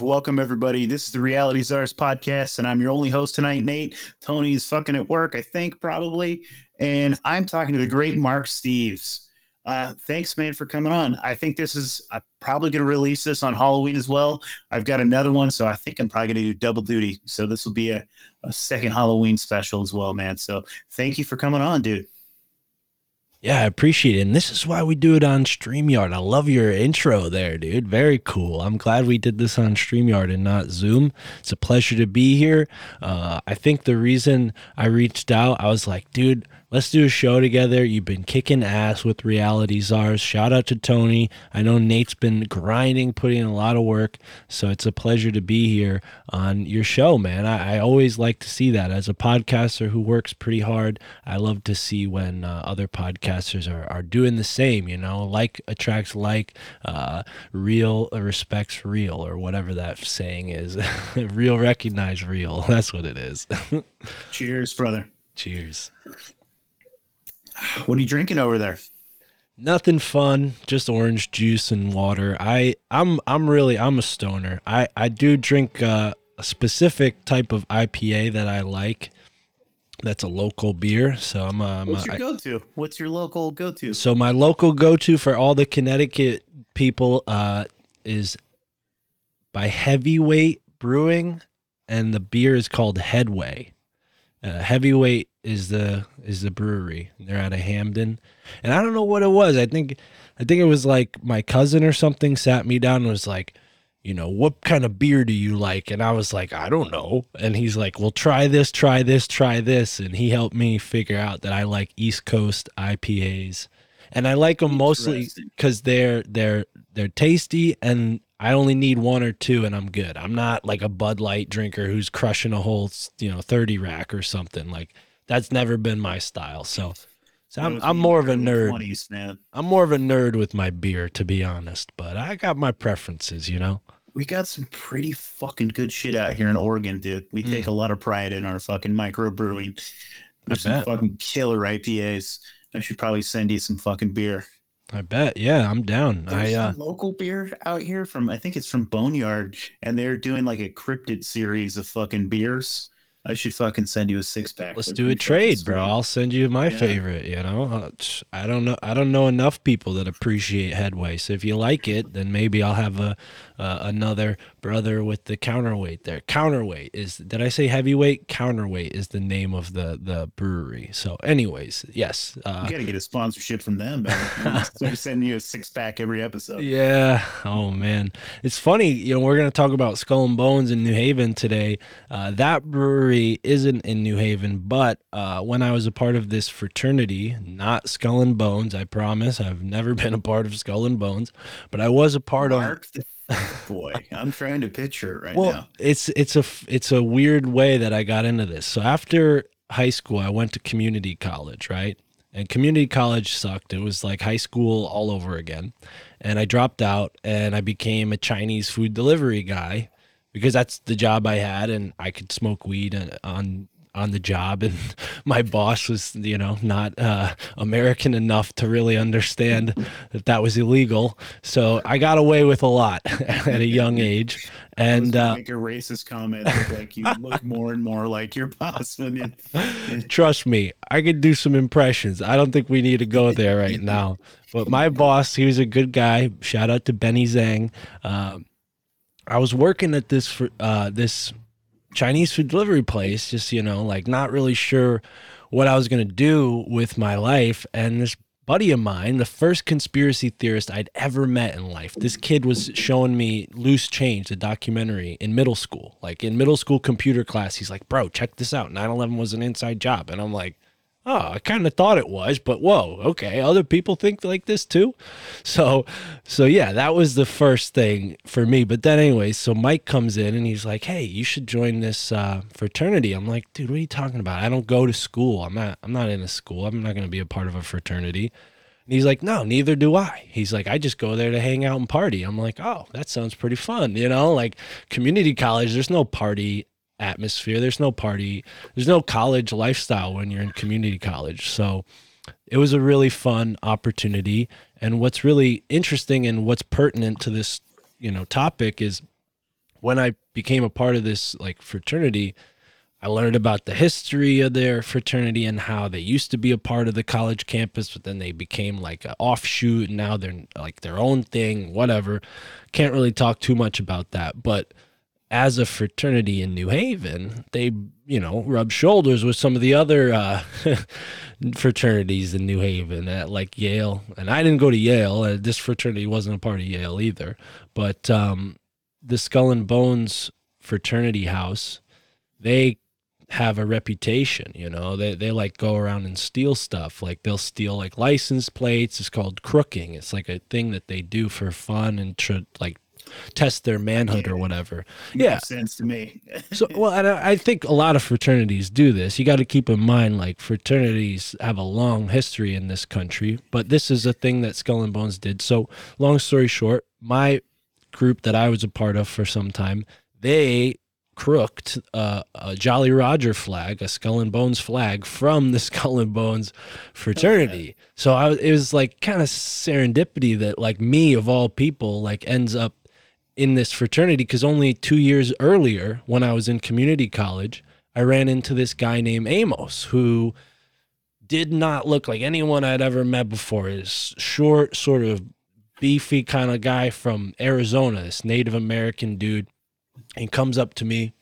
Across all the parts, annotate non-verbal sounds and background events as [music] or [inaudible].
Welcome everybody. This is the Reality Czars podcast, and I'm your only host tonight, Nate. Tony's fucking at work, I think, probably. And I'm talking to the great Mark Steves. Uh, thanks, man, for coming on. I think this is I'm probably gonna release this on Halloween as well. I've got another one, so I think I'm probably gonna do double duty. So this will be a, a second Halloween special as well, man. So thank you for coming on, dude. Yeah, I appreciate it. And this is why we do it on StreamYard. I love your intro there, dude. Very cool. I'm glad we did this on StreamYard and not Zoom. It's a pleasure to be here. Uh, I think the reason I reached out, I was like, dude, let's do a show together. You've been kicking ass with Reality Czars. Shout out to Tony. I know Nate's been grinding, putting in a lot of work. So it's a pleasure to be here on your show, man. I, I always like to see that. As a podcaster who works pretty hard, I love to see when uh, other podcasters are, are doing the same, you know, like attracts like, uh, real respects real, or whatever that saying is. [laughs] real recognize real. [laughs] That's what it is. [laughs] Cheers, brother. Cheers. What are you drinking over there? Nothing fun, just orange juice and water. I I'm I'm really I'm a stoner. I I do drink uh, a specific type of IPA that I like. That's a local beer, so I'm, uh, What's a- your go-to? What's your local go-to? so my local go-to for all the Connecticut people uh, is by Heavyweight Brewing, and the beer is called Headway. Uh, Heavyweight is the is the brewery. They're out of Hamden, and I don't know what it was. I think I think it was like my cousin or something sat me down and was like, you know, what kind of beer do you like? And I was like, I don't know. And he's like, well, try this, try this, try this. And he helped me figure out that I like East Coast IPAs. And I like them mostly because they're they're they're tasty and I only need one or two and I'm good. I'm not like a Bud Light drinker who's crushing a whole, you know, 30 rack or something. Like that's never been my style. So, so I'm I'm more of a nerd. 20s, man. I'm more of a nerd with my beer, to be honest, but I got my preferences, you know? We got some pretty fucking good shit out here in Oregon, dude. We Mm. take a lot of pride in our fucking microbrewing. There's some fucking killer IPAs. I should probably send you some fucking beer. I bet. Yeah, I'm down. There's I uh some local beer out here from I think it's from Boneyard, and they're doing like a cryptid series of fucking beers. I should fucking send you a six pack. let's do a trade, bro. I'll send you my Yeah. favorite, you know. Uh, I don't know I don't know enough people that appreciate Headway. So if you like it, then maybe I'll have a uh, another brother with the counterweight there. Counterweight is did I say heavyweight? Counterweight is the name of the the brewery. So anyways, yes. Uh You gotta get a sponsorship from them. [laughs] Start sending you a six pack every episode. Yeah. Oh man, it's funny. You know, we're gonna talk about Skull and Bones in New Haven today. Uh, that brewery isn't in New Haven, but uh, when I was a part of this fraternity, not Skull and Bones, I promise, I've never [laughs] been a part of Skull and Bones, but I was a part of. The boy, I'm trying to picture it right Well, now. it's it's a it's a weird way that I got into this. So after high school, I went to community college, right? And community college sucked. It was like high school all over again. And I dropped out and I became a Chinese food delivery guy because that's the job I had and I could smoke weed and- on on the job and [laughs] my boss was you know not uh, american enough to really understand that that was illegal. So i got away with a lot [laughs] at a young age and uh, make a racist comment like you look more and more like your boss when you [laughs] trust me i could do some impressions. I don't think we need to go there right now. But my boss he was a good guy. Shout out to benny zhang. Um, i was working at this for uh, this Chinese food delivery place, just, you know, like not really sure what I was going to do with my life. And this buddy of mine, the first conspiracy theorist I'd ever met in life, this kid was showing me Loose Change, the documentary in middle school. Like in middle school computer class, he's like, bro, check this out. 9 11 was an inside job. And I'm like, oh, I kind of thought it was, but whoa, okay, other people think like this too. So, so yeah, that was the first thing for me. But then, anyways, so Mike comes in and he's like, hey, you should join this uh, fraternity. I'm like, dude, what are you talking about? I don't go to school. I'm not. I'm not in a school. I'm not going to be a part of a fraternity. And he's like, no, neither do I. He's like, I just go there to hang out and party. I'm like, oh, that sounds pretty fun. You know, like community college, there's no party atmosphere. There's no party. There's no college lifestyle when you're in community college. So it was a really fun opportunity. And what's really interesting and what's pertinent to this, you know, topic is when I became a part of this like fraternity, I learned about the history of their fraternity and how they used to be a part of the college campus, but then they became like an offshoot and now they're like their own thing, whatever. Can't really talk too much about that. But as a fraternity in New Haven, they, you know, rub shoulders with some of the other uh, [laughs] fraternities in New Haven at like Yale. And I didn't go to Yale. Uh, this fraternity wasn't a part of Yale either. But um, the Skull and Bones fraternity house, they have a reputation, you know. They they like go around and steal stuff. Like they'll steal like license plates. It's called crooking. It's like a thing that they do for fun and tr- like test their manhood or whatever. Yeah, Makes sense to me. so well, and I I think a lot of fraternities do this. You got to keep in mind, like fraternities have a long history in this country, but this is a thing that Skull and Bones did. So, long story short, my group that I was a part of for some time, they crooked uh, a Jolly Roger flag, a Skull and Bones flag from the [laughs] Skull and Bones fraternity. So I was, it was like kind of serendipity that like me of all people like ends up in this fraternity because only two years earlier, when I was in community college, I ran into this guy named Amos who did not look like anyone I'd ever met before. Is short, sort of beefy kind of guy from Arizona, this Native American dude. He comes up to me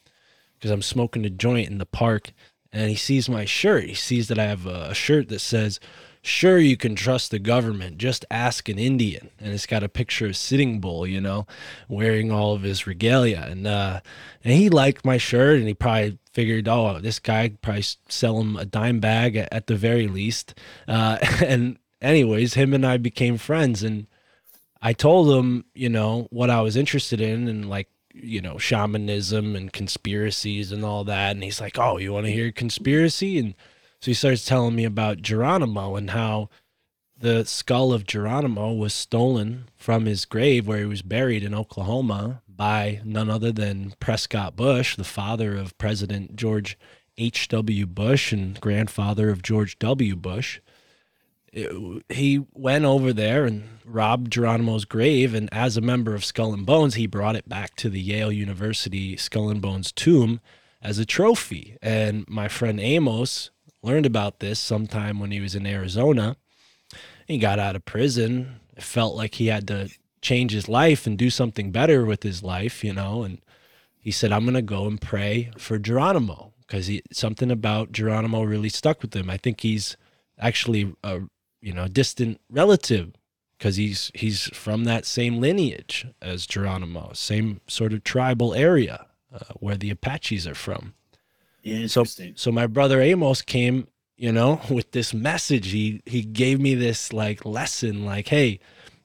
because I'm smoking a joint in the park and he sees my shirt. He sees that I have a shirt that says, Sure, you can trust the government. Just ask an Indian. And it's got a picture of Sitting Bull, you know, wearing all of his regalia. And uh, and he liked my shirt and he probably figured, oh, this guy probably sell him a dime bag at, the very least. Uh, [laughs] and anyways, him and I became friends. And I told him, you know, what I was interested in and like, you know, shamanism and conspiracies and all that. And he's like, oh, you want to hear conspiracy? And so he starts telling me about Geronimo and how the skull of Geronimo was stolen from his grave where he was buried in Oklahoma by none other than Prescott Bush, the father of President George H.W. Bush and grandfather of George W. Bush. It- he went over there and robbed Geronimo's grave, and as a member of Skull and Bones, he brought it back to the Yale University Skull and Bones tomb as a trophy. And my friend Amos learned about this sometime when he was in Arizona. He got out of prison. Felt like he had to change his life and do something better with his life, you know. And he said, I'm going to go and pray for Geronimo because something about Geronimo really stuck with him. I think he's actually a you know distant relative because he's he's from that same lineage as Geronimo, same sort of tribal area uh, where the Apaches are from. So so my brother Amos came, you know, [laughs] with this message. He he gave me this like lesson like, "Hey,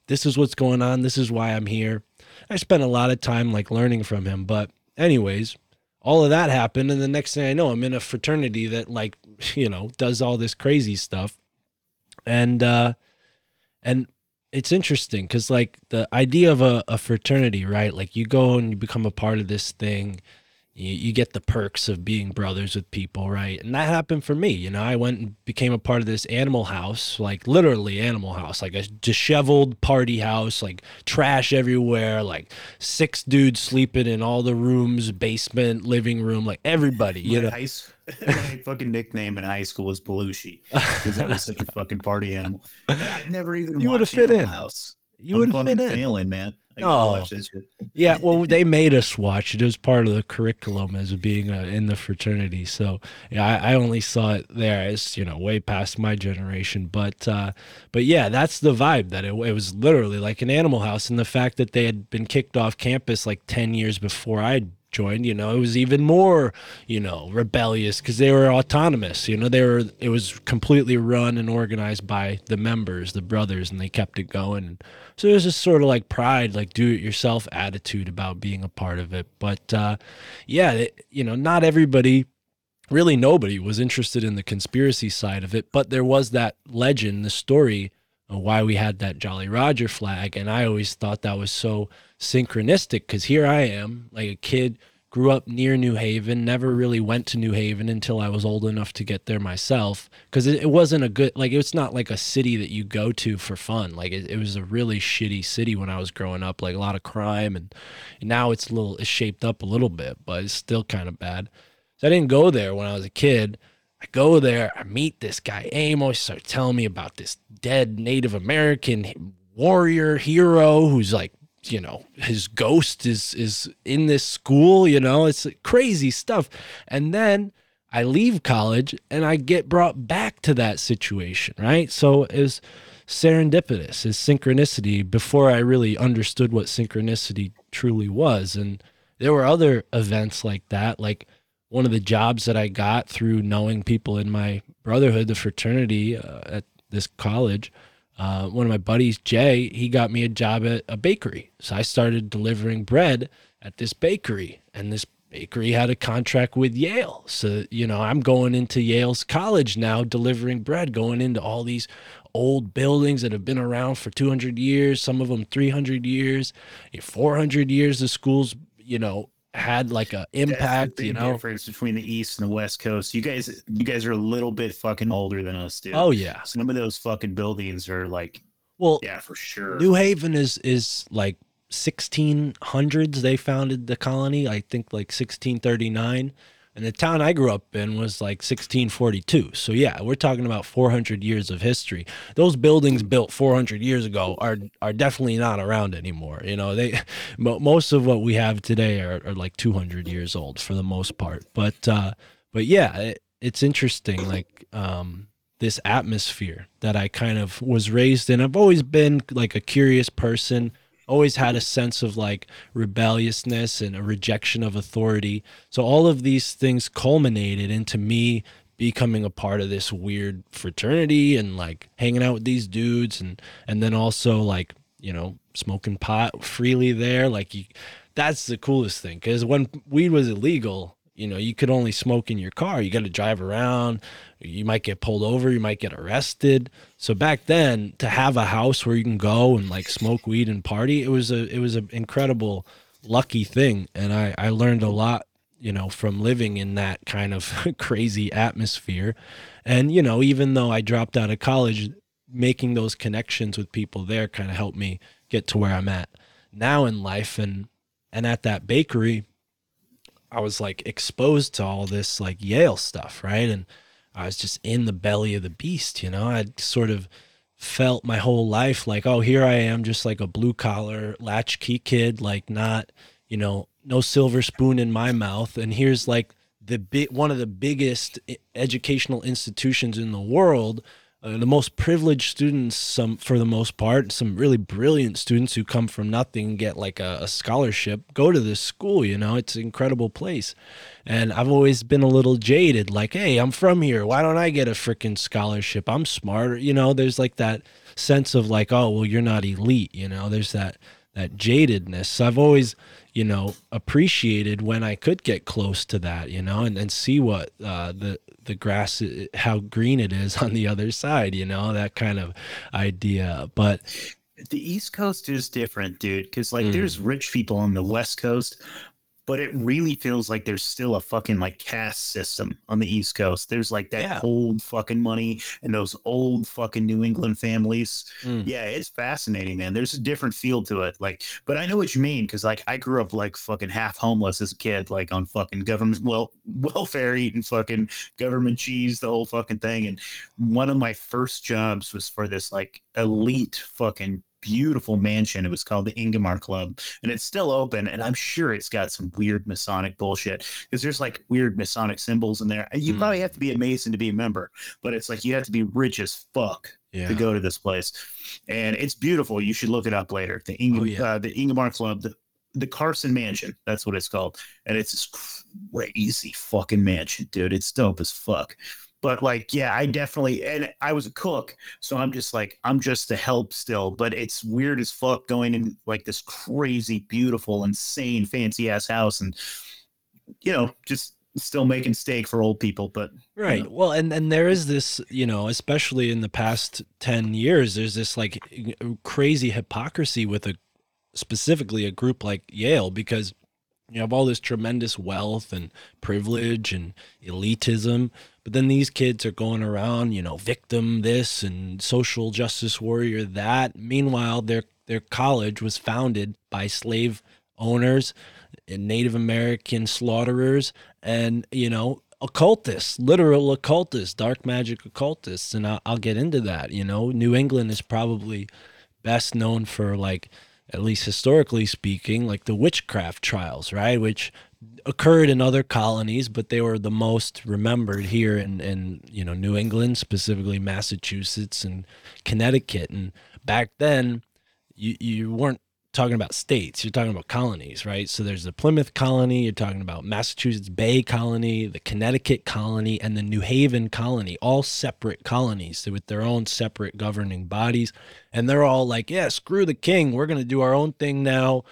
this is what's going on. This is why I'm here." I spent a lot of time like learning from him, but anyways, all of that happened and the next thing I know, I'm in a fraternity that like, [laughs] you know, does all this crazy stuff. And uh and it's interesting cuz like the idea of a, a fraternity, right? Like you go and you become a part of this thing you, you get the perks of being brothers with people, right? And that happened for me. You know, I went and became a part of this animal house, like literally animal house, like a disheveled party house, like trash everywhere, like six dudes sleeping in all the rooms, basement, living room, like everybody, you My know. high [laughs] my fucking nickname in high school was Belushi because I was such a fucking party animal. I never even You would've fit in. House. You would have fit in. failing, man. I No. gotta watch this shit. Yeah, well, they made us watch it. It was part of the curriculum as being uh, in the fraternity. So yeah, I, I only saw it there. It's you know way past my generation, but uh, but yeah, that's the vibe. That it, it was literally like an Animal House, and the fact that they had been kicked off campus like ten years before I joined. You know, it was even more you know rebellious because they were autonomous. You know, they were it was completely run and organized by the members, the brothers, and they kept it going. So there's this sort of like pride, like do it yourself attitude about being a part of it. But uh, yeah, it, you know, not everybody, really nobody was interested in the conspiracy side of it. But there was that legend, the story Uh, why we had that Jolly Roger flag. And I always thought that was so synchronistic because here I am, like a kid grew up near New Haven, never really went to New Haven until I was old enough to get there myself. Because it, it wasn't a good, like, it's not like a city that you go to for fun. Like, it, it was a really shitty city when I was growing up, like a lot of crime. And, and now it's a little, it's shaped up a little bit, but it's still kind of bad. So I didn't go there when I was a kid. I go there, I meet this guy, Amos, start telling me about this dead Native American warrior hero who's like you know his ghost is is in this school you know it's crazy stuff. And then i leave college and i get brought back to that situation right? So it was serendipitous is synchronicity before i really understood what synchronicity truly was. And there were other events like that like one of the jobs that i got through knowing people in my brotherhood the fraternity uh, at this college uh, one of my buddies, Jay, he got me a job at a bakery. So I started delivering bread at this bakery, and this bakery had a contract with Yale. So, you know, I'm going into Yale's college now, delivering bread, going into all these old buildings that have been around for 200 years, some of them 300 years, 400 years. The schools, you know, had like a impact, you know. difference between the East and the West Coast. You guys, you guys are a little bit fucking older than us, dude. Oh, yeah. some of those fucking buildings are like, Well, yeah, for sure. New Haven is is like 1600s. They founded the colony, I think like 1639, and the town I grew up in was like 1642. So yeah, we're talking about 400 years of history. Those buildings built 400 years ago are are definitely not around anymore. You know, they most of what we have today are, are like 200 years old for the most part. But uh, but yeah, it, it's interesting. Like um, this atmosphere that I kind of was raised in. I've always been like a curious person, always had a sense of like rebelliousness and a rejection of authority. So all of these things culminated into me becoming a part of this weird fraternity and like hanging out with these dudes and and then also like, you know, smoking pot freely there like you that's the coolest thing cuz when weed was illegal, you know, you could only smoke in your car. You got to drive around. You might get pulled over. You might get arrested. So back then, to have a house where you can go and like smoke weed and party, it was a it was an incredible, lucky thing. And I I learned a lot, you know, from living in that kind of [laughs] crazy atmosphere. And you know, even though I dropped out of college, making those connections with people there kind of helped me get to where I'm at now in life. And and at that bakery, I was like exposed to all this like Yale stuff, right? And I was just in the belly of the beast, you know. I'd sort of felt my whole life like, oh, here I am, just like a blue collar latchkey kid, like not, you know, no silver spoon in my mouth. And here's like the big one of the biggest educational institutions in the world. Uh, the most privileged students, some for the most part, some really brilliant students who come from nothing get like a, a scholarship, go to this school. You know, it's an incredible place. And I've always been a little jaded, like, hey, I'm from here. Why don't I get a freaking scholarship? I'm smarter. You know, there's like that sense of like, oh, well, you're not elite. You know, there's that that jadedness. So I've always, you know, appreciated when I could get close to that, you know, and, and see what uh, the the grass, how green it is [laughs] on the other side, you know, that kind of idea. But the East Coast is different, dude. Because like, Mm. there's rich people on the West Coast, but it really feels like there's still a fucking like caste system on the East Coast. There's like that Yeah. old fucking money and those old fucking New England families. Mm. Yeah, it's fascinating, man. There's a different feel to it. Like, but I know what you mean because like I grew up like fucking half homeless as a kid, like on fucking government well [laughs] welfare eating fucking government cheese, the whole fucking thing. And one of my first jobs was for this like elite fucking beautiful mansion. It was called the Ingomar Club, and it's still open. And I'm sure it's got some weird Masonic bullshit because there's like weird Masonic symbols in there. And you Mm. probably have to be a Mason to be a member, but it's like you have to be rich as fuck Yeah. to go to this place, and it's beautiful. You should look it up later. The Ing- Oh, yeah. uh, the Ingomar Club, the, the Carson Mansion. That's what it's called, and it's this crazy fucking mansion, dude. It's dope as fuck. But like, yeah, I definitely, and I was a cook, so I'm just like, I'm just to help still. But it's weird as fuck going in like this crazy, beautiful, insane, fancy ass house, and you know, just still making steak for old people. But Right. Well, and and there is this, you know, especially in the past 10 years, there's this like crazy hypocrisy with a specifically a group like Yale because you have all this tremendous wealth and privilege and elitism, but then these kids are going around, you know, victim this and social justice warrior that. Meanwhile, their their college was founded by slave owners and Native American slaughterers and, you know, occultists, literal occultists, dark magic occultists. And I'll, I'll get into that. You know, New England is probably best known for, like, at least historically speaking, like the witchcraft trials, right? Which occurred in other colonies, but they were the most remembered here in, in you know, New England, specifically Massachusetts and Connecticut. And back then, you, you weren't talking about states, you're talking about colonies, right? So there's the Plymouth colony, you're talking about Massachusetts Bay colony, the Connecticut colony, and the New Haven colony, all separate colonies with their own separate governing bodies. And they're all like, yeah, screw the king. We're to do our own thing now.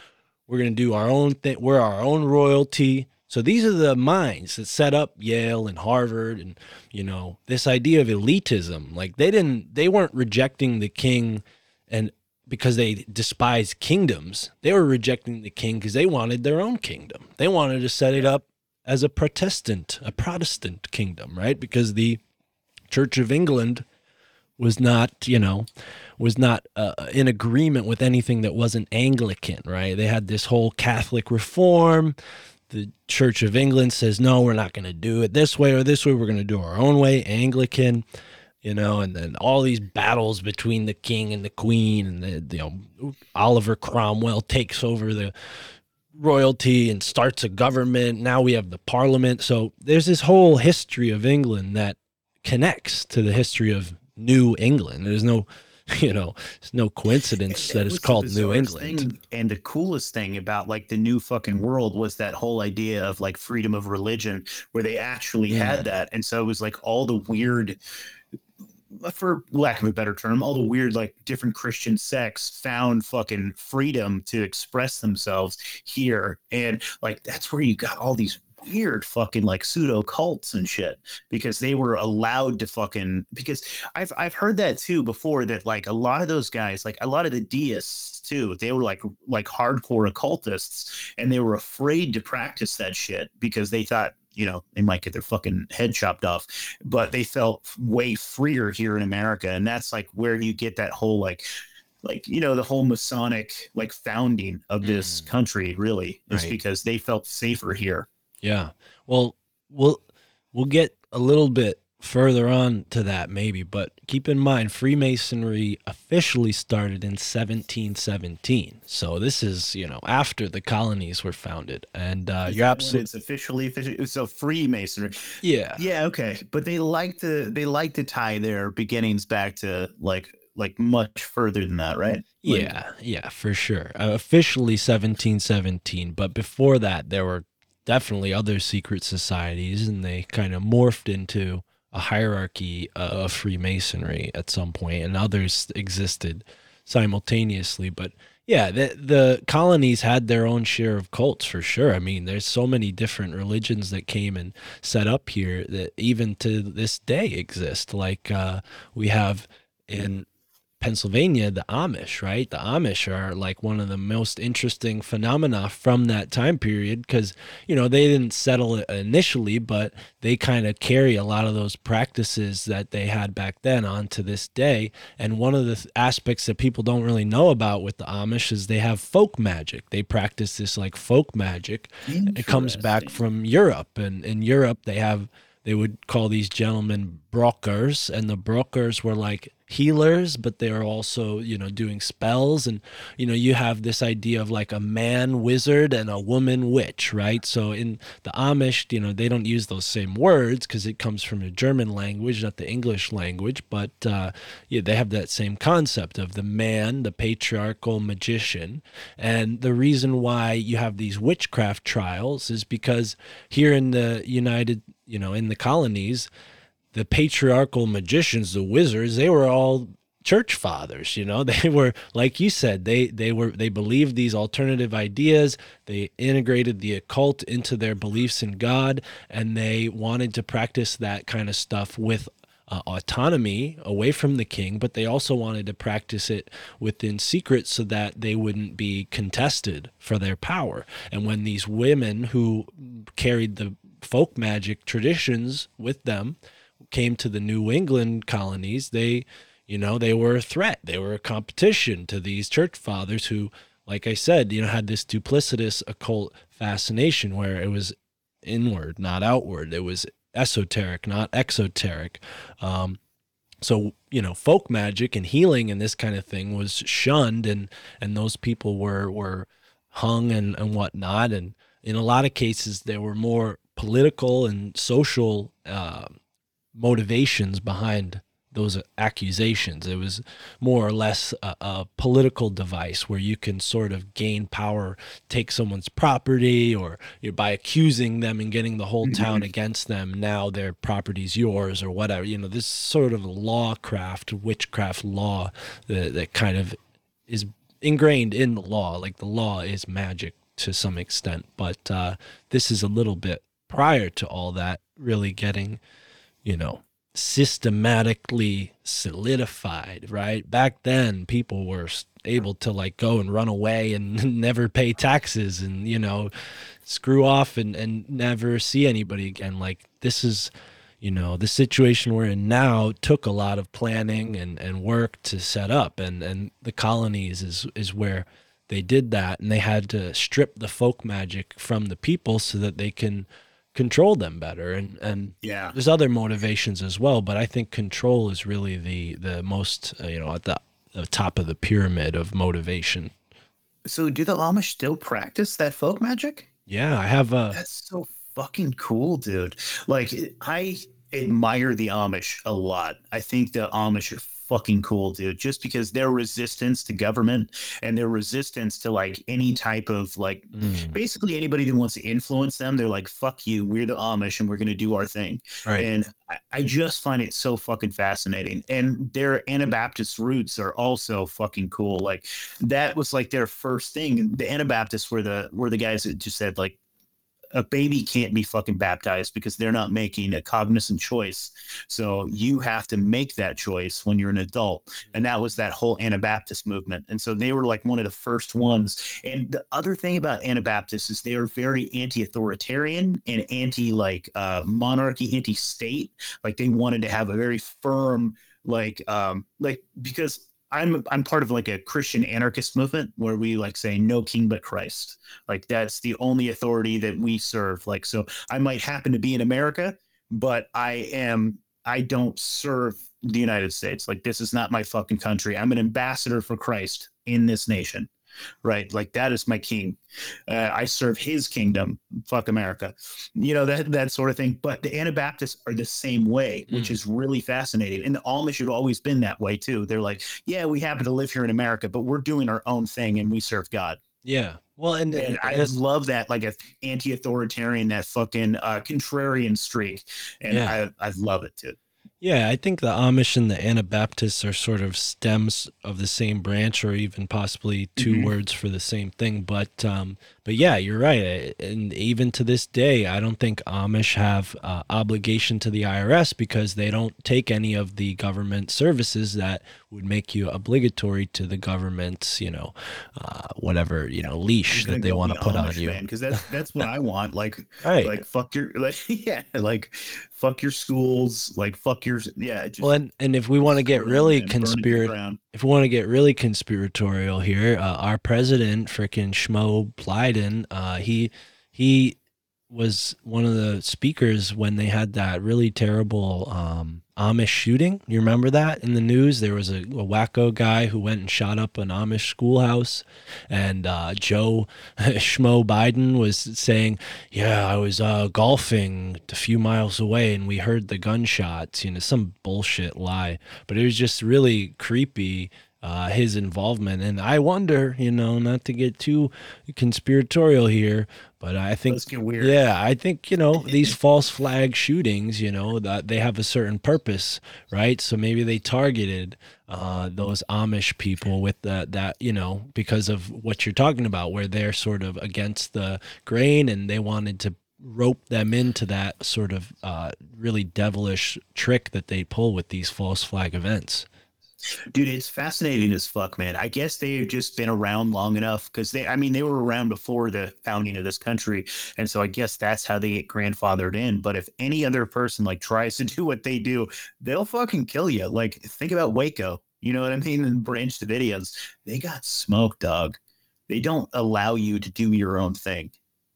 We're going to do our own thing. We're our own royalty. So these are the minds that set up Yale and Harvard and, you know, this idea of elitism. Like they didn't, they weren't rejecting the king and because they despised kingdoms. They were rejecting the king because they wanted their own kingdom. They wanted to set it up as a Protestant, a Protestant kingdom, right? Because the Church of England was not, you know, was not uh, in agreement with anything that wasn't Anglican, right? They had this whole Catholic reform. The Church of England says, no, we're not going to do it this way or this way. We're going to do our own way, Anglican you know, and then all these battles between the king and the queen, and the, you know, Oliver Cromwell takes over the royalty and starts a government. Now we have the parliament. So there's this whole history of England that connects to the history of New England. There's no, [laughs] you know, it's no coincidence that it's called New England. thing, and the coolest thing about like the new fucking world was that whole idea of like freedom of religion, where they actually Yeah. had that, and so it was like all the weird. For lack of a better term, all the weird, like different Christian sects found fucking freedom to express themselves here. And like that's where you got all these weird fucking like pseudo cults and shit because they were allowed to fucking because I've I've heard that too before that like a lot of those guys like a lot of the deists too they were like like hardcore occultists and they were afraid to practice that shit because they thought you know they might get their fucking head chopped off but they felt way freer here in America and that's like where you get that whole like like you know the whole masonic like founding of this Mm. country really is Right. because they felt safer here Yeah. Well, we'll we'll get a little bit further on to that maybe, but keep in mind Freemasonry officially started in 1717. So this is, you know, after the colonies were founded. And uh you're absolutely it's officially official so freemasonry yeah. Yeah, okay, but they like to they like to tie their beginnings back to like like much further than that, right? Like, Yeah, yeah, for sure. Uh, officially 1717, but before that there were definitely other secret societies and they kind of morphed into a hierarchy of Freemasonry at some point and others existed simultaneously, but yeah, the the colonies had their own share of cults for sure. I mean, there's so many different religions that came and set up here that even to this day exist. Like uh, we have in Pennsylvania, the Amish, right? The Amish are like one of the most interesting phenomena from that time period because, you know, they didn't settle it initially, but they kind of carry a lot of those practices that they had back then on to this day. And one of the th- aspects that people don't really know about with the Amish is they have folk magic. They practice this like folk magic. It comes back from Europe. And in Europe, they have they would call these gentlemen brauchers and the brauchers were like healers but they are also you know doing spells. And you know you have this idea of like a man wizard and a woman witch right? So in the amish you know they don't use those same words because it comes from a german language not the english language. But uh, yeah they have that same concept of the man the patriarchal magician. And the reason why you have these witchcraft trials is because here in the united you know in the colonies the patriarchal magicians, the wizards, they were all church fathers you know? [laughs] They were like you said they they were they believed these alternative ideas. They integrated the occult into their beliefs in god and they wanted to practice that kind of stuff with uh, autonomy away from the king but they also wanted to practice it within secret so that they wouldn't be contested for their power. And when these women who carried the folk magic traditions with them came to the New England colonies, they, you know, they were a threat. They were a competition to these church fathers who, like I said, you know, had this duplicitous occult fascination where it was inward, not outward. It was esoteric, not exoteric. Um, so you know, folk magic and healing and this kind of thing was shunned, and and those people were were hung and and whatnot. And in a lot of cases, there were more political and social. Uh, motivations behind those accusations. It was more or less a, a, political device where you can sort of gain power, take someone's property, or by accusing them and getting the whole town against them, now their property's yours or whatever. You know, this sort of law craft, witchcraft law that, that kind of is ingrained in the law. Like the law is magic to some extent, but uh, this is a little bit prior to all that really getting you know, systematically solidified, right? Back then, people were able to like go and run away and [laughs] never pay taxes and, you know, screw off and, and never see anybody again. Like, this is, you know, the situation we're in now took a lot of planning and, and work to set up. And, and the colonies is, is where they did that. And they had to strip the folk magic from the people so that they can control them better and and Yeah. there's other motivations as well but i think control is really the the most uh, you know at the, the top of the pyramid of motivation So do the Amish still practice that folk magic? yeah i have a That's so fucking cool, dude. Like I admire the Amish a lot. I think the Amish are fucking cool, dude. Just because their resistance to government and their resistance to like any type of like Mm, basically anybody who wants to influence them, they're like, fuck you, we're the Amish and we're gonna do our thing. right And I, I just find it so fucking fascinating. And their Anabaptist roots are also fucking cool. Like that was like their first thing. The Anabaptists were the were the guys that just said like a baby can't be fucking baptized because they're not making a cognizant choice. So you have to make that choice when you're an adult. And that was that whole Anabaptist movement. And so they were like one of the first ones. And the other thing about Anabaptists is they are very anti-authoritarian and anti like uh, monarchy, anti-state. Like they wanted to have a very firm like um like because I'm I'm part of like a Christian anarchist movement where we like say no king but Christ. Like that's the only authority that we serve. Like so I might happen to be in America, but I am I don't serve the United States. Like this is not my fucking country. I'm an ambassador for Christ in this nation. Right? Like that is my king. Uh, I serve his kingdom. Fuck America. You know that that sort of thing. But the Anabaptists are the same way, which Mm. is really fascinating. And the Amish have always been that way too. They're like, yeah, we happen to live here in America, but we're doing our own thing and we serve God. yeah well and, And and I just love that, like a anti-authoritarian, that fucking uh, contrarian streak, and Yeah. I I love it too. Yeah, I think the Amish and the Anabaptists are sort of stems of the same branch, or even possibly 2 Mhm. words for the same thing. But, um, but yeah, you're right. And even to this day, I don't think Amish have uh, obligation to the IRS because they don't take any of the government services that would make you obligatory to the government's, you know, uh, whatever you know leash that they want to put on you. because that's [laughs] that's what I want. Like Right. like fuck your [laughs] like yeah like fuck your schools like fuck your yeah. Just well, and, and if we want to get really and if we want to get really conspiratorial here, uh, our president, frickin' Schmo Biden, uh, he he was one of the speakers when they had that really terrible um, Amish shooting. You remember that in the news? There was a, a wacko guy who went and shot up an Amish schoolhouse, and uh, Joe [laughs] Schmo Biden was saying, "Yeah, I was uh, golfing a few miles away, and we heard the gunshots." You know, some bullshit lie, but it was just really creepy uh, his involvement. And I wonder, you know, not to get too conspiratorial here, but I think Let's get weird. yeah, I think you know [laughs] these false flag shootings. You know that they have a certain purpose, right? So maybe they targeted uh, those Amish people with that that you know because of what you're talking about, where they're sort of against the grain and they wanted to rope them into that sort of uh, really devilish trick that they pull with these false flag events. Dude, it's fascinating as fuck, man. I guess they've just been around long enough because they, I mean, they were around before the founding of this country. And so I guess that's how they get grandfathered in. But if any other person like tries [laughs] to do what they do, they'll fucking kill you. Like, think about Waco. You know what I mean? And Branch Davidians, they got smoked, dog. They don't allow you to do your own thing.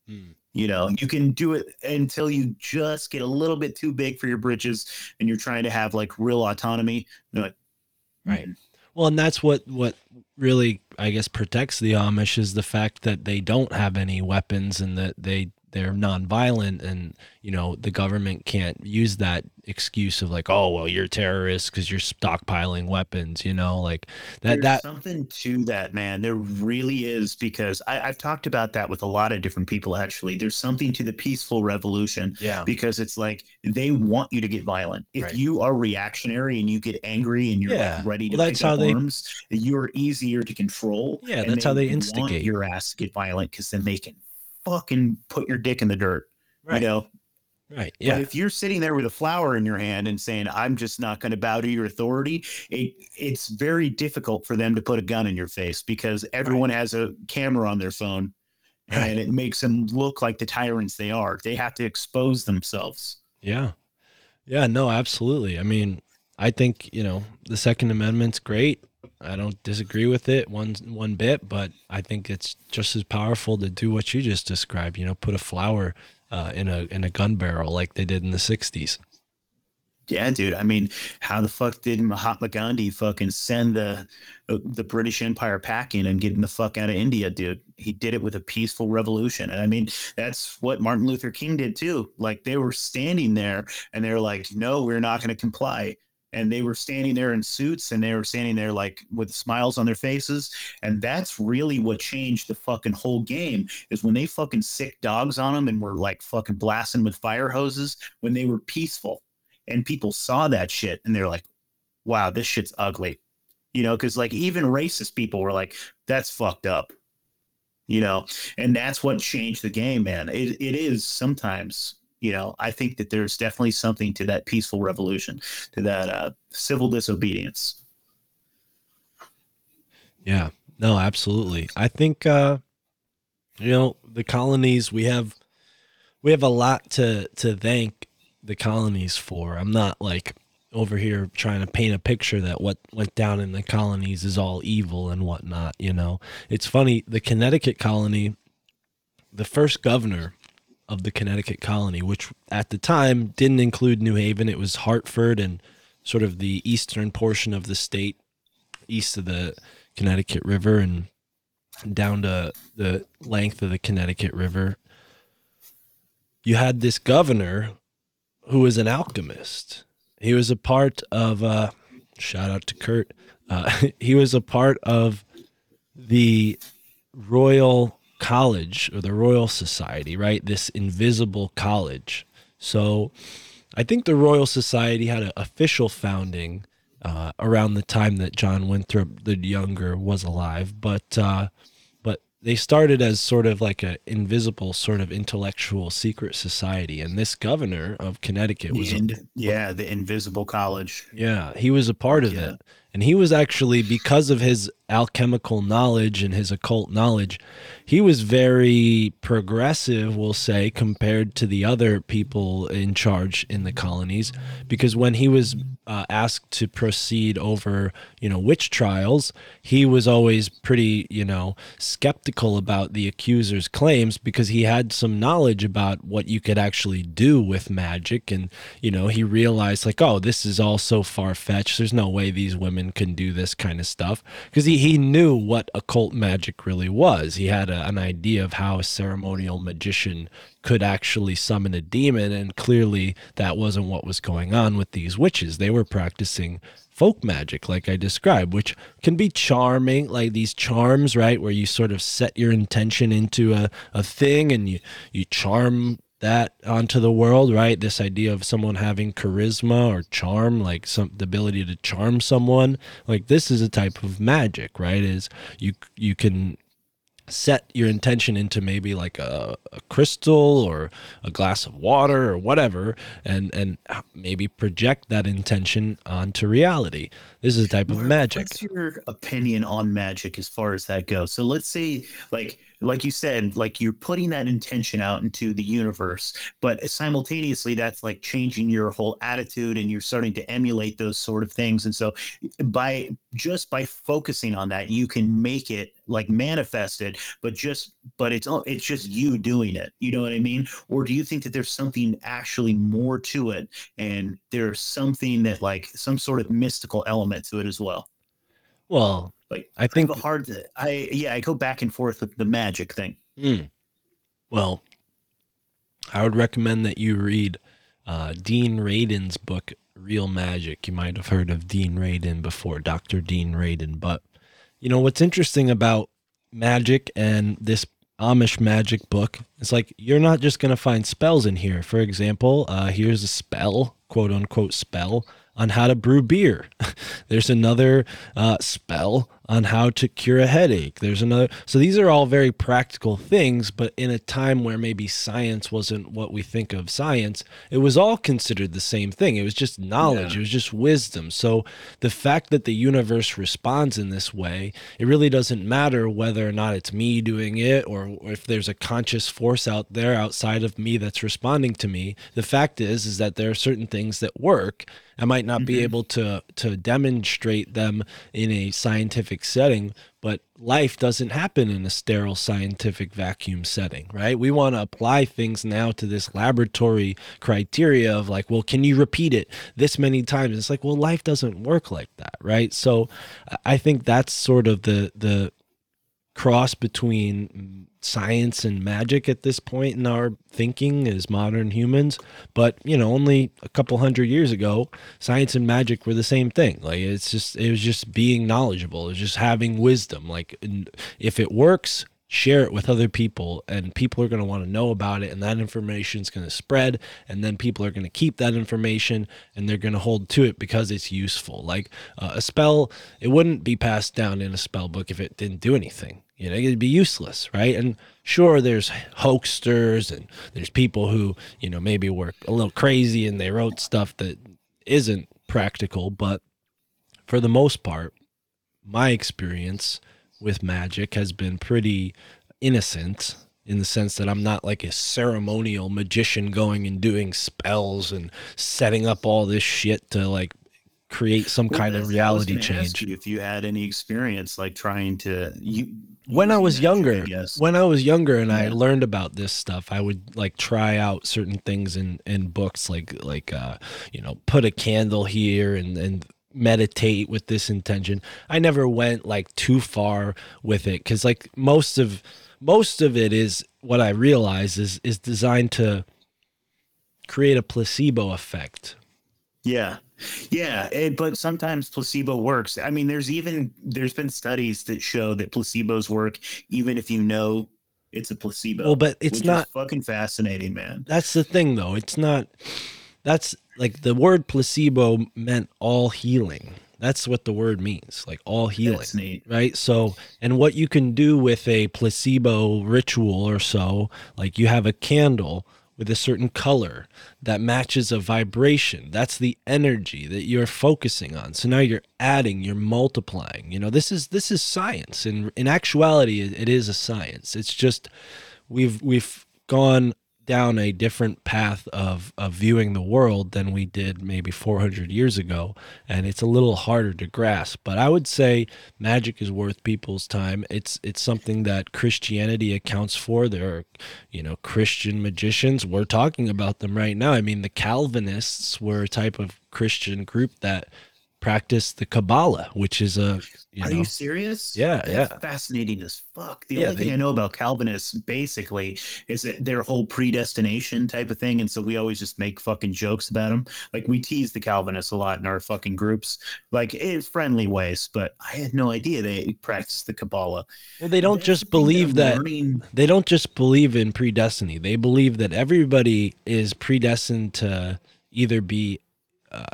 Hmm. You know, you can do it until you just get a little bit too big for your britches and you're trying to have like real autonomy. They're like, Right. Mm-hmm. Well, and that's what what really I guess protects the Amish is the fact that they don't have any weapons and that they they're nonviolent and you know the government can't use that excuse of like oh well you're terrorists because you're stockpiling weapons you know like that There's that something to that, man. There really is because I, I've talked about that with a lot of different people. Actually, there's something to the peaceful revolution yeah because it's like they want you to get violent. If Right. you are reactionary and you get angry and you're like, ready to Well, that's how they- arms, you're easier to control. Yeah, that's how they want instigate. your ass to get violent because then they can fucking put your dick in the dirt. right You know, right but yeah if you're sitting there with a flower in your hand and saying, "I'm just not going to bow to your authority," it it's very difficult for them to put a gun in your face because everyone has a camera on their phone, Right. and it makes them look like the tyrants they are. They have to expose themselves. Yeah. Yeah, no, absolutely. I mean, I think, you know, the second amendment's great. I don't disagree with it one one bit, but I think it's just as powerful to do what you just described, you know, put a flower uh, in a in a gun barrel like they did in the 60s. Yeah, dude. I mean, how the fuck did Mahatma Gandhi fucking send the the British Empire packing and getting the fuck out of India, dude? He did it with a peaceful revolution. And I mean, that's what Martin Luther King did too. Like they were standing there and they're like, "No, we're not going to comply." And they were standing there in suits and they were standing there like with smiles on their faces. And that's really what changed the fucking whole game is when they fucking sick dogs on them and were like fucking blasting with fire hoses when they were peaceful and people saw that shit and they're like wow this shit's ugly you know because like even racist people were like that's fucked up you know and that's what changed the game man it, it is sometimes you know i think that there's definitely something to that peaceful revolution to that uh, civil disobedience Yeah. No, absolutely. I think uh you know, the colonies we have we have a lot to to thank the colonies for. I'm not like over here trying to paint a picture that what went down in the colonies is all evil and whatnot, you know. It's funny, the Connecticut colony, the first governor of the Connecticut colony, which at the time didn't include New Haven, it was Hartford and sort of the eastern portion of the state, east of the Connecticut River and down to the length of the Connecticut River. You had this governor who was an alchemist. He was a part of, uh, shout out to Kurt, uh, [laughs] he was a part of the Royal College or the Royal Society, right? This invisible college. So I think the Royal Society had an official founding uh, around the time that John Winthrop the Younger was alive, but uh, but they started as sort of like a invisible sort of intellectual secret society. And this governor of Connecticut was, a- and yeah the invisible college yeah, he was a part of Yeah. it. And he was actually, because of his alchemical knowledge and his occult knowledge, he was very progressive, we'll say, compared to the other people in charge in the colonies. Because when he was uh, asked to proceed over, you know, witch trials, he was always pretty, you know, skeptical about the accuser's claims because he had some knowledge about what you could actually do with magic. And, you know, he realized, like, oh, this is all so far fetched. There's no way these women can do this kind of stuff. Because he, he knew what occult magic really was. He had a, an idea of how a ceremonial magician could actually summon a demon. And clearly that wasn't what was going on with these witches. They were practicing folk magic, like I described, which can be charming, like these charms, right? Where you sort of set your intention into a, a thing and you, you charm that onto the world, right? This idea of someone having charisma or charm, like some the ability to charm someone, like this is a type of magic, right? Is you you can set your intention into maybe like a, a crystal or a glass of water or whatever and and maybe project that intention onto reality this is a type of magic What's your opinion on magic as far as that goes? So let's say, like, like you said, like you're putting that intention out into the universe, but simultaneously that's like changing your whole attitude and you're starting to emulate those sort of things. And so by just by focusing on that, you can make it like manifest it, but just but it's it's just you doing it. You know what I mean? Or do you think that there's something actually more to it and there's something that like some sort of mystical element to it as well? Well Like I think- hard to, I yeah, I go back and forth with the magic thing. Hmm. Well, I would recommend that you read uh, Dean Radin's book, Real Magic. You might have heard of Dean Radin before, Dr. Dean Radin. But, you know, what's interesting about magic and this Amish magic book It's like you're not just going to find spells in here. For example, uh, here's a spell, quote unquote spell, on how to brew beer. [laughs] There's another uh, spell on how to cure a headache. There's another. So these are all very practical things, but in a time where maybe science wasn't what we think of science, it was all considered the same thing. It was just knowledge, Yeah. it was just wisdom. So the fact that the universe responds in this way, it really doesn't matter whether or not it's me doing it or if there's a conscious force out there outside of me that's responding to me. The fact is is that there are certain things that work. I might not be mm-hmm. able to to demonstrate them in a scientific setting, but life doesn't happen in a sterile scientific vacuum setting, right? We want to apply things now to this laboratory criteria of like, well, can you repeat it this many times? It's like, well, life doesn't work like that, right? So I- I think that's sort of the the cross between science and magic at this point in our thinking as modern humans but you know only a couple hundred years ago science and magic were the same thing. Like it's just it was just being knowledgeable. It was just having wisdom. Like if it works share it with other people and people are going to want to know about it and that information is going to spread and then people are going to keep that information and they're going to hold to it because it's useful. Like uh, a spell it wouldn't be passed down in a spell book if it didn't do anything you know it'd be useless right and sure there's hoaxsters and there's people who you know maybe were a little crazy and they wrote stuff that isn't practical but for the most part my experience with magic has been pretty innocent in the sense that I'm not like a ceremonial magician going and doing spells and setting up all this shit to like create some Well, kind of that's- I was reality change. you if you had any experience like trying to you when I was younger, yes. when I was younger and I learned about this stuff, I would like try out certain things in in books, like like uh, you know, put a candle here and and meditate with this intention. I never went like too far with it because like most of most of it is what I realize is is designed to create a placebo effect. Yeah. Yeah, it, but sometimes placebo works. I mean, there's even there's been studies that show that placebos work even if you know it's a placebo. Well, but it's not fucking fascinating, man. that's the thing though it's not that's like the word placebo meant all healing that's what the word means like all healing right so and what you can do with a placebo ritual or so like you have a candle with a certain color that matches a vibration. That's the energy that you're focusing on. So now you're adding, you're multiplying. You know, this is this is science. And in actuality, it, is a science. It's just we've we've gone down a different path of of viewing the world than we did maybe 400 years ago and it's a little harder to grasp. But i would say magic is worth people's time. It's it's something that christianity accounts for. There are you know christian magicians. We're talking about them right now. I mean the calvinists were a type of christian group that practiced the kabbalah which is a you Are know you serious? Yeah, That's yeah. Fascinating as fuck. The Yeah, only thing I know about Calvinists basically is that their whole predestination type of thing, and so we always just make fucking jokes about them. Like we tease the Calvinists a lot in our fucking groups, like in friendly ways. But I had no idea they practice the Kabbalah. well they don't just believe that learning- they don't just believe in predestiny. They believe that everybody is predestined to either be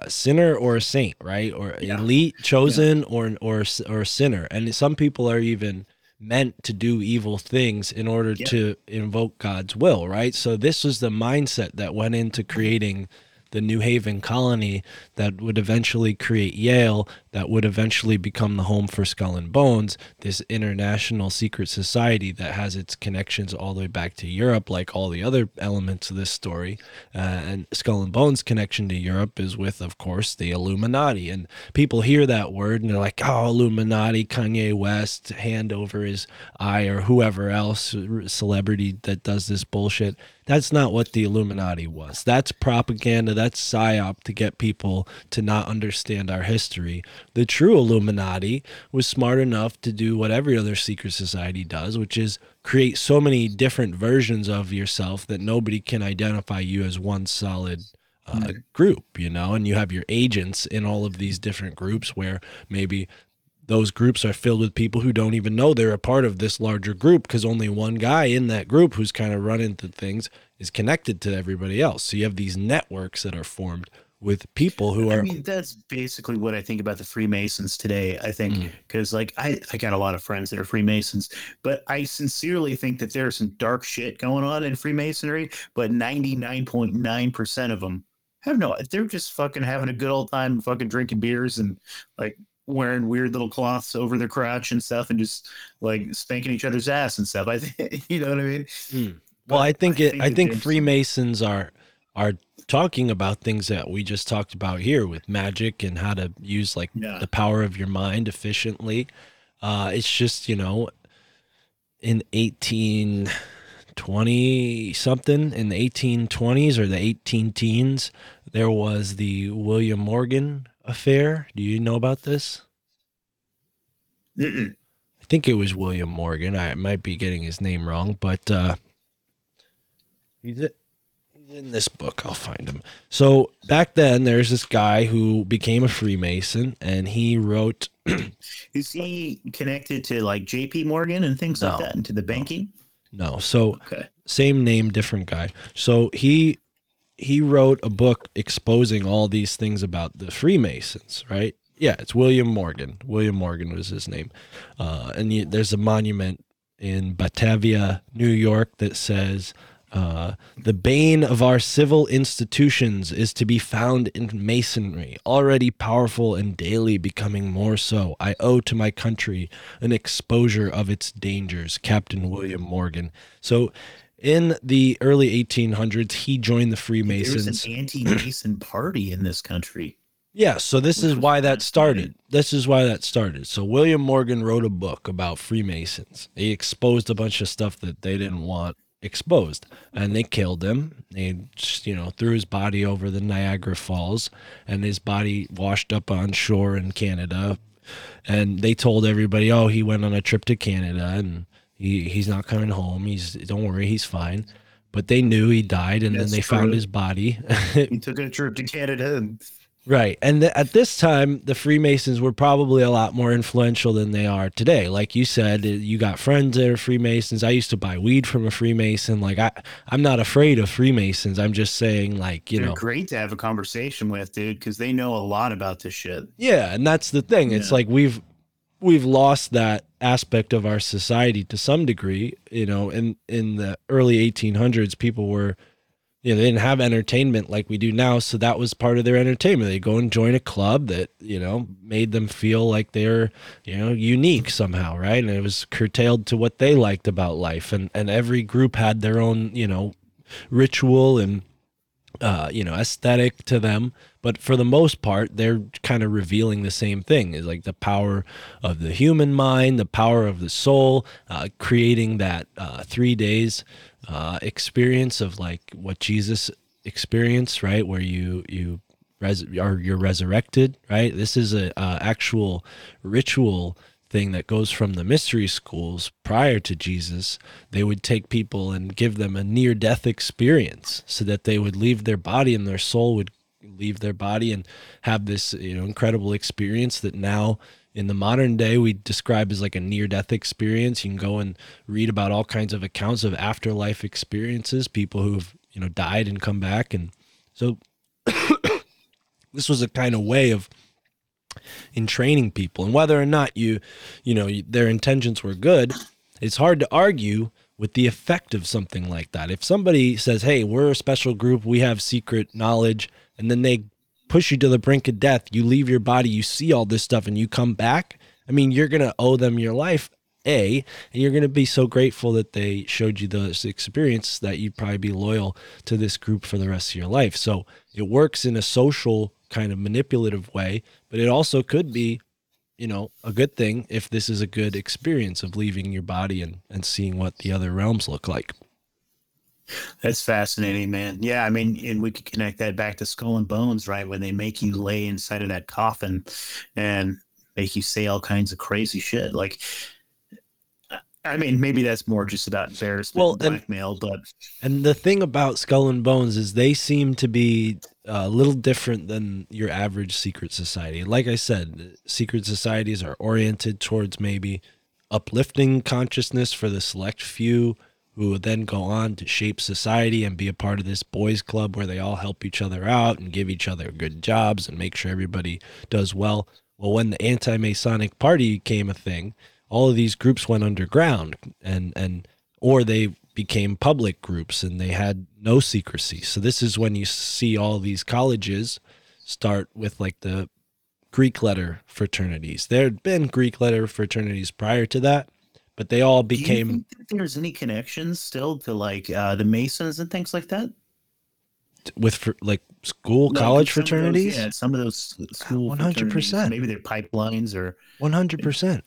a sinner or a saint, right? Or Yeah. elite, chosen, or or or a sinner. And some people are even meant to do evil things in order Yeah. to invoke God's will, right? So this was the mindset that went into creating the New Haven colony that would eventually create Yale, that would eventually become the home for Skull and Bones, this international secret society that has its connections all the way back to Europe, like all the other elements of this story. Uh, and Skull and Bones' connection to Europe is with, of course, the Illuminati. And people hear that word and they're like, oh, Illuminati, Kanye West, hand over his eye, or whoever else, celebrity that does this bullshit. That's not what the Illuminati was. That's propaganda. That's psyop to get people to not understand our history. The true Illuminati was smart enough to do what every other secret society does, which is create so many different versions of yourself that nobody can identify you as one solid uh, group, you know, and you have your agents in all of these different groups where maybe those groups are filled with people who don't even know they're a part of this larger group because only one guy in that group who's kind of running the things is connected to everybody else. So you have these networks that are formed with people who are. I mean, that's basically what I think about the Freemasons today. I think Mm. because, like, I, I got a lot of friends that are Freemasons, but I sincerely think that there's some dark shit going on in Freemasonry. But 99.9% of them have no, they're just fucking having a good old time, fucking drinking beers and like wearing weird little cloths over their crotch and stuff and just like spanking each other's ass and stuff. I [laughs] think, you know what I mean? well, I think it. I that think Freemasons are are talking about things that we just talked about here with magic and how to use like Yeah. the power of your mind efficiently. Uh, it's just you know, in eighteen twenty something in the eighteen twenties or the eighteen teens, there was the William Morgan affair. Do you know about this? Mm-mm. I think it was William Morgan. I might be getting his name wrong, but uh, he's, it- he's in this book. I'll find him. So back then, there's this guy who became a Freemason, and he wrote. [clears throat] Is he connected to like JP Morgan and things like that into the banking? No, so Okay. same name, different guy. So he he wrote a book exposing all these things about the Freemasons, right? Yeah, it's William Morgan. William Morgan was his name, uh, and you, there's a monument in Batavia, New York, that says. Uh, the bane of our civil institutions is to be found in masonry, already powerful and daily becoming more so. I owe to my country an exposure of its dangers. Captain William Morgan. So, in the early 1800s, he joined the Freemasons. There was an anti-Mason [clears throat] party in this country. Yeah, so this is why that started. This is why that started. So William Morgan wrote a book about Freemasons. He exposed a bunch of stuff that they didn't want exposed, and they killed him. They just, you know, threw his body over the Niagara Falls, and his body washed up on shore in Canada. And they told everybody, "Oh, he went on a trip to Canada, and he he's not coming home. He's don't worry, he's fine." But they knew he died, and That's then they found his body. He took a trip to Canada and Right. And th- at this time, the Freemasons were probably a lot more influential than they are today. Like you said, uh, you got friends that are Freemasons. I used to buy weed from a Freemason. Like I, I'm not afraid of Freemasons. I'm just saying, like, you they're know, great to have a conversation with, dude, because they know a lot about this shit. yeah. And that's the thing. It's like we've, we've lost that aspect of our society to some degree. You know, in in the early 1800s, people were you know, they didn't have entertainment like we do now. So that was part of their entertainment. They go and join a club that, you know, made them feel like they're, you know, unique somehow, right? And it was curtailed to what they liked about life. And and every group had their own, you know, ritual and uh, you know, aesthetic to them. But for the most part, they're kind of revealing the same thing is like the power of the human mind, the power of the soul, uh, creating that uh, three days uh, experience of like what Jesus experienced, right? Where you, you, res- are you're resurrected, right? This is a uh, actual ritual thing that goes from the mystery schools prior to Jesus. They would take people and give them a near death experience so that they would leave their body and their soul would leave their body and have this, you know, incredible experience that now in the modern day we describe as like a near death experience. You can go and read about all kinds of accounts of afterlife experiences, people who've, you know, died and come back. And so [coughs] this was a kind of way of in training people. And whether or not you you know their intentions were good it's hard to argue with the effect of something like that. If somebody says hey we're a special group we have secret knowledge and then they push you to the brink of death. You leave your body you see all this stuff and you come back. I mean you're going to owe them your life a and you're going to be so grateful that they showed you this experience that you'd probably be loyal to this group for the rest of your life. So it works in a social kind of manipulative way, but it also could be, you know, a good thing if this is a good experience of leaving your body and, and seeing what the other realms look like. That's fascinating, man. Yeah, I mean, and we could connect that back to Skull and Bones, right? When they make you lay inside of that coffin and make you say all kinds of crazy shit. Like, I mean, maybe that's more just about embarrassment, Well, and blackmail, but And the thing about Skull and Bones is they seem to be uh, a little different than your average secret society. Like I said, secret societies are oriented towards maybe uplifting consciousness for the select few who would then go on to shape society and be a part of this boys club where they all help each other out and give each other good jobs and make sure everybody does well. Well, when the anti-Masonic party became a thing, all of these groups went underground and and or they became public groups and they had no secrecy. So this is when you see all these colleges start with like the Greek letter fraternities. There had been Greek letter fraternities prior to that, but they all do you became there's any connections still to like uh, the Masons and things like that? with fr- like school Like, college of those- fraternities. yeah, some of those school 100%. Maybe they're pipelines or One hundred percent.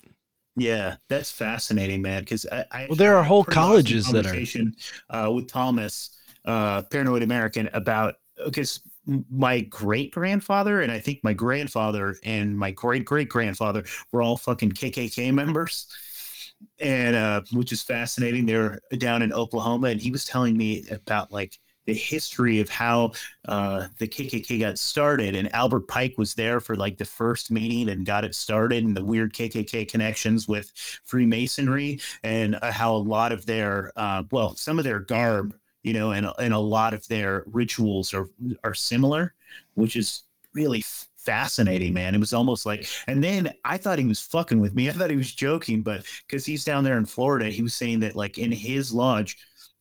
Yeah, that's fascinating, man. Because I, I Well, there are whole colleges that are- uh, with Thomas, uh, Paranoid American, about because my great grandfather and I think my grandfather and my great great grandfather were all fucking KKK members, and uh, which is fascinating. They're down in Oklahoma, and he was telling me about like the history of how uh, the KKK got started, and Albert Pike was there for like the first meeting and got it started, and the weird KKK connections with Freemasonry, and uh, how a lot of their, uh, well, some of their garb, you know, and and a lot of their rituals are are similar, which is really fascinating, man. It was almost like, and then I thought he was fucking with me. I thought he was joking, but because he's down there in Florida, he was saying that like in his lodge,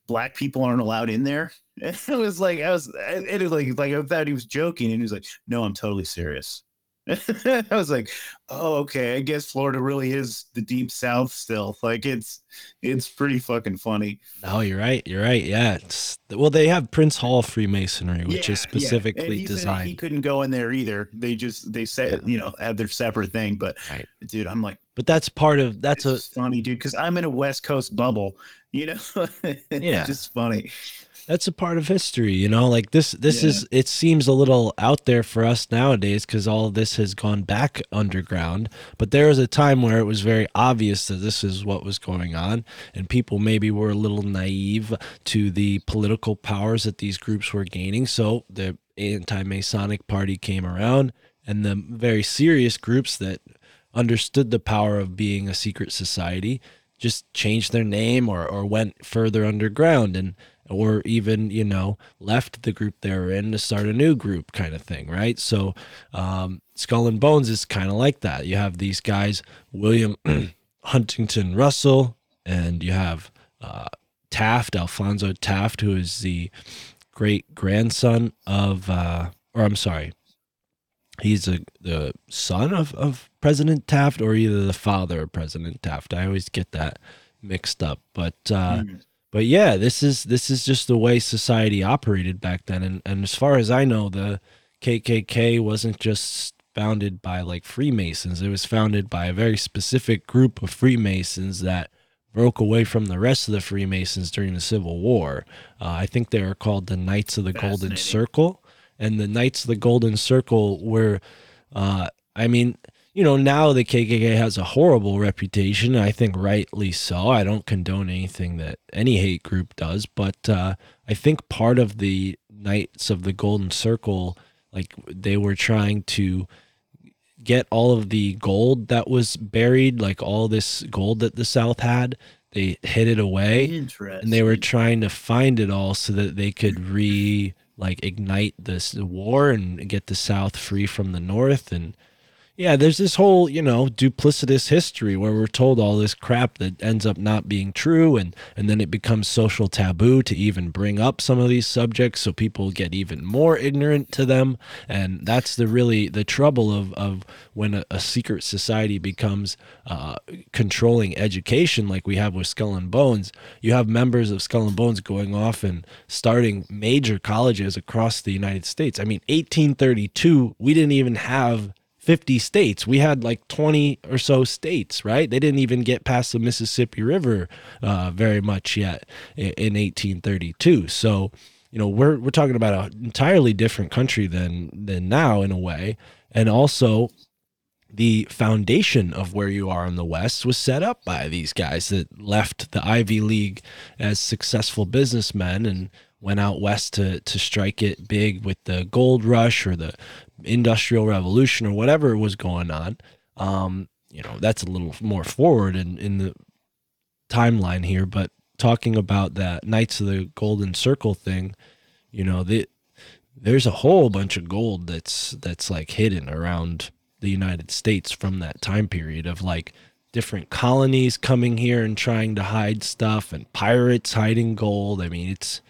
black people aren't allowed in there. [laughs] It was like I was, it was like like I thought he was joking, and he was like, "No, I'm totally serious." [laughs] I was like, "Oh, okay. I guess Florida really is the deep South still. Like it's it's pretty fucking funny." No, you're right. You're right. Yeah. It's well, they have Prince Hall Freemasonry, which Yeah, is yeah. Specifically he designed. he couldn't go in there either. They just they said you know have their separate thing. But Right. dude, I'm like, but that's part of that's a funny, dude, because I'm in a West Coast bubble. You know, it's [laughs] Yeah. just funny. That's a part of history you know like this this Yeah. is it seems a little out there for us nowadays because all of this has gone back underground but there was a time where it was very obvious that this is what was going on and people maybe were a little naive to the political powers that these groups were gaining so the anti-masonic party came around and the very serious groups that understood the power of being a secret society just changed their name or, or went further underground and or even you know left the group they were in to start a new group kind of thing right so um, skull and bones is kind of like that you have these guys william [clears throat] huntington russell and you have uh, taft alphonso taft who is the great grandson of, uh, or I'm sorry, he's a, the son of, of President Taft or either the father of President Taft. I always get that mixed up. But uh, Mhm. But yeah, this is this is just the way society operated back then. And and as far as I know, the KKK wasn't just founded by like Freemasons. It was founded by a very specific group of Freemasons that broke away from the rest of the Freemasons during the Civil War. Uh, I think they were called the Knights of the Golden Circle, and the Knights of the Golden Circle were, uh, I mean, you know, now the KKK has a horrible reputation. I think rightly so. I don't condone anything that any hate group does, but uh, I think part of the Knights of the Golden Circle, like they were trying to get all of the gold that was buried, like all this gold that the South had. They hid it away Interesting. and they were trying to find it all so that they could re like ignite this war and get the south free from the north and yeah there's this whole you know duplicitous history where we're told all this crap that ends up not being true and and then it becomes social taboo to even bring up some of these subjects so people get even more ignorant to them. And that's the really the trouble of of when a, a secret society becomes uh, controlling education like we have with skull and bones. You have members of skull and bones going off and starting major colleges across the united states. I mean 1832 we didn't even have 50 states. We had like 20 or so states, right? They didn't even get past the Mississippi River uh, very much yet i- in 1832. So, you know, we're we're talking about an entirely different country than than now in a way. And also the foundation of where you are in the West was set up by these guys that left the Ivy League as successful businessmen and went out west to to strike it big with the gold rush or the industrial revolution or whatever was going on. Um, you know, that's a little more forward in, in the timeline here, but talking about that Knights of the Golden Circle thing, you know, the, there's a whole bunch of gold that's that's like hidden around the United States from that time period of like different colonies coming here and trying to hide stuff and pirates hiding gold. I mean, it's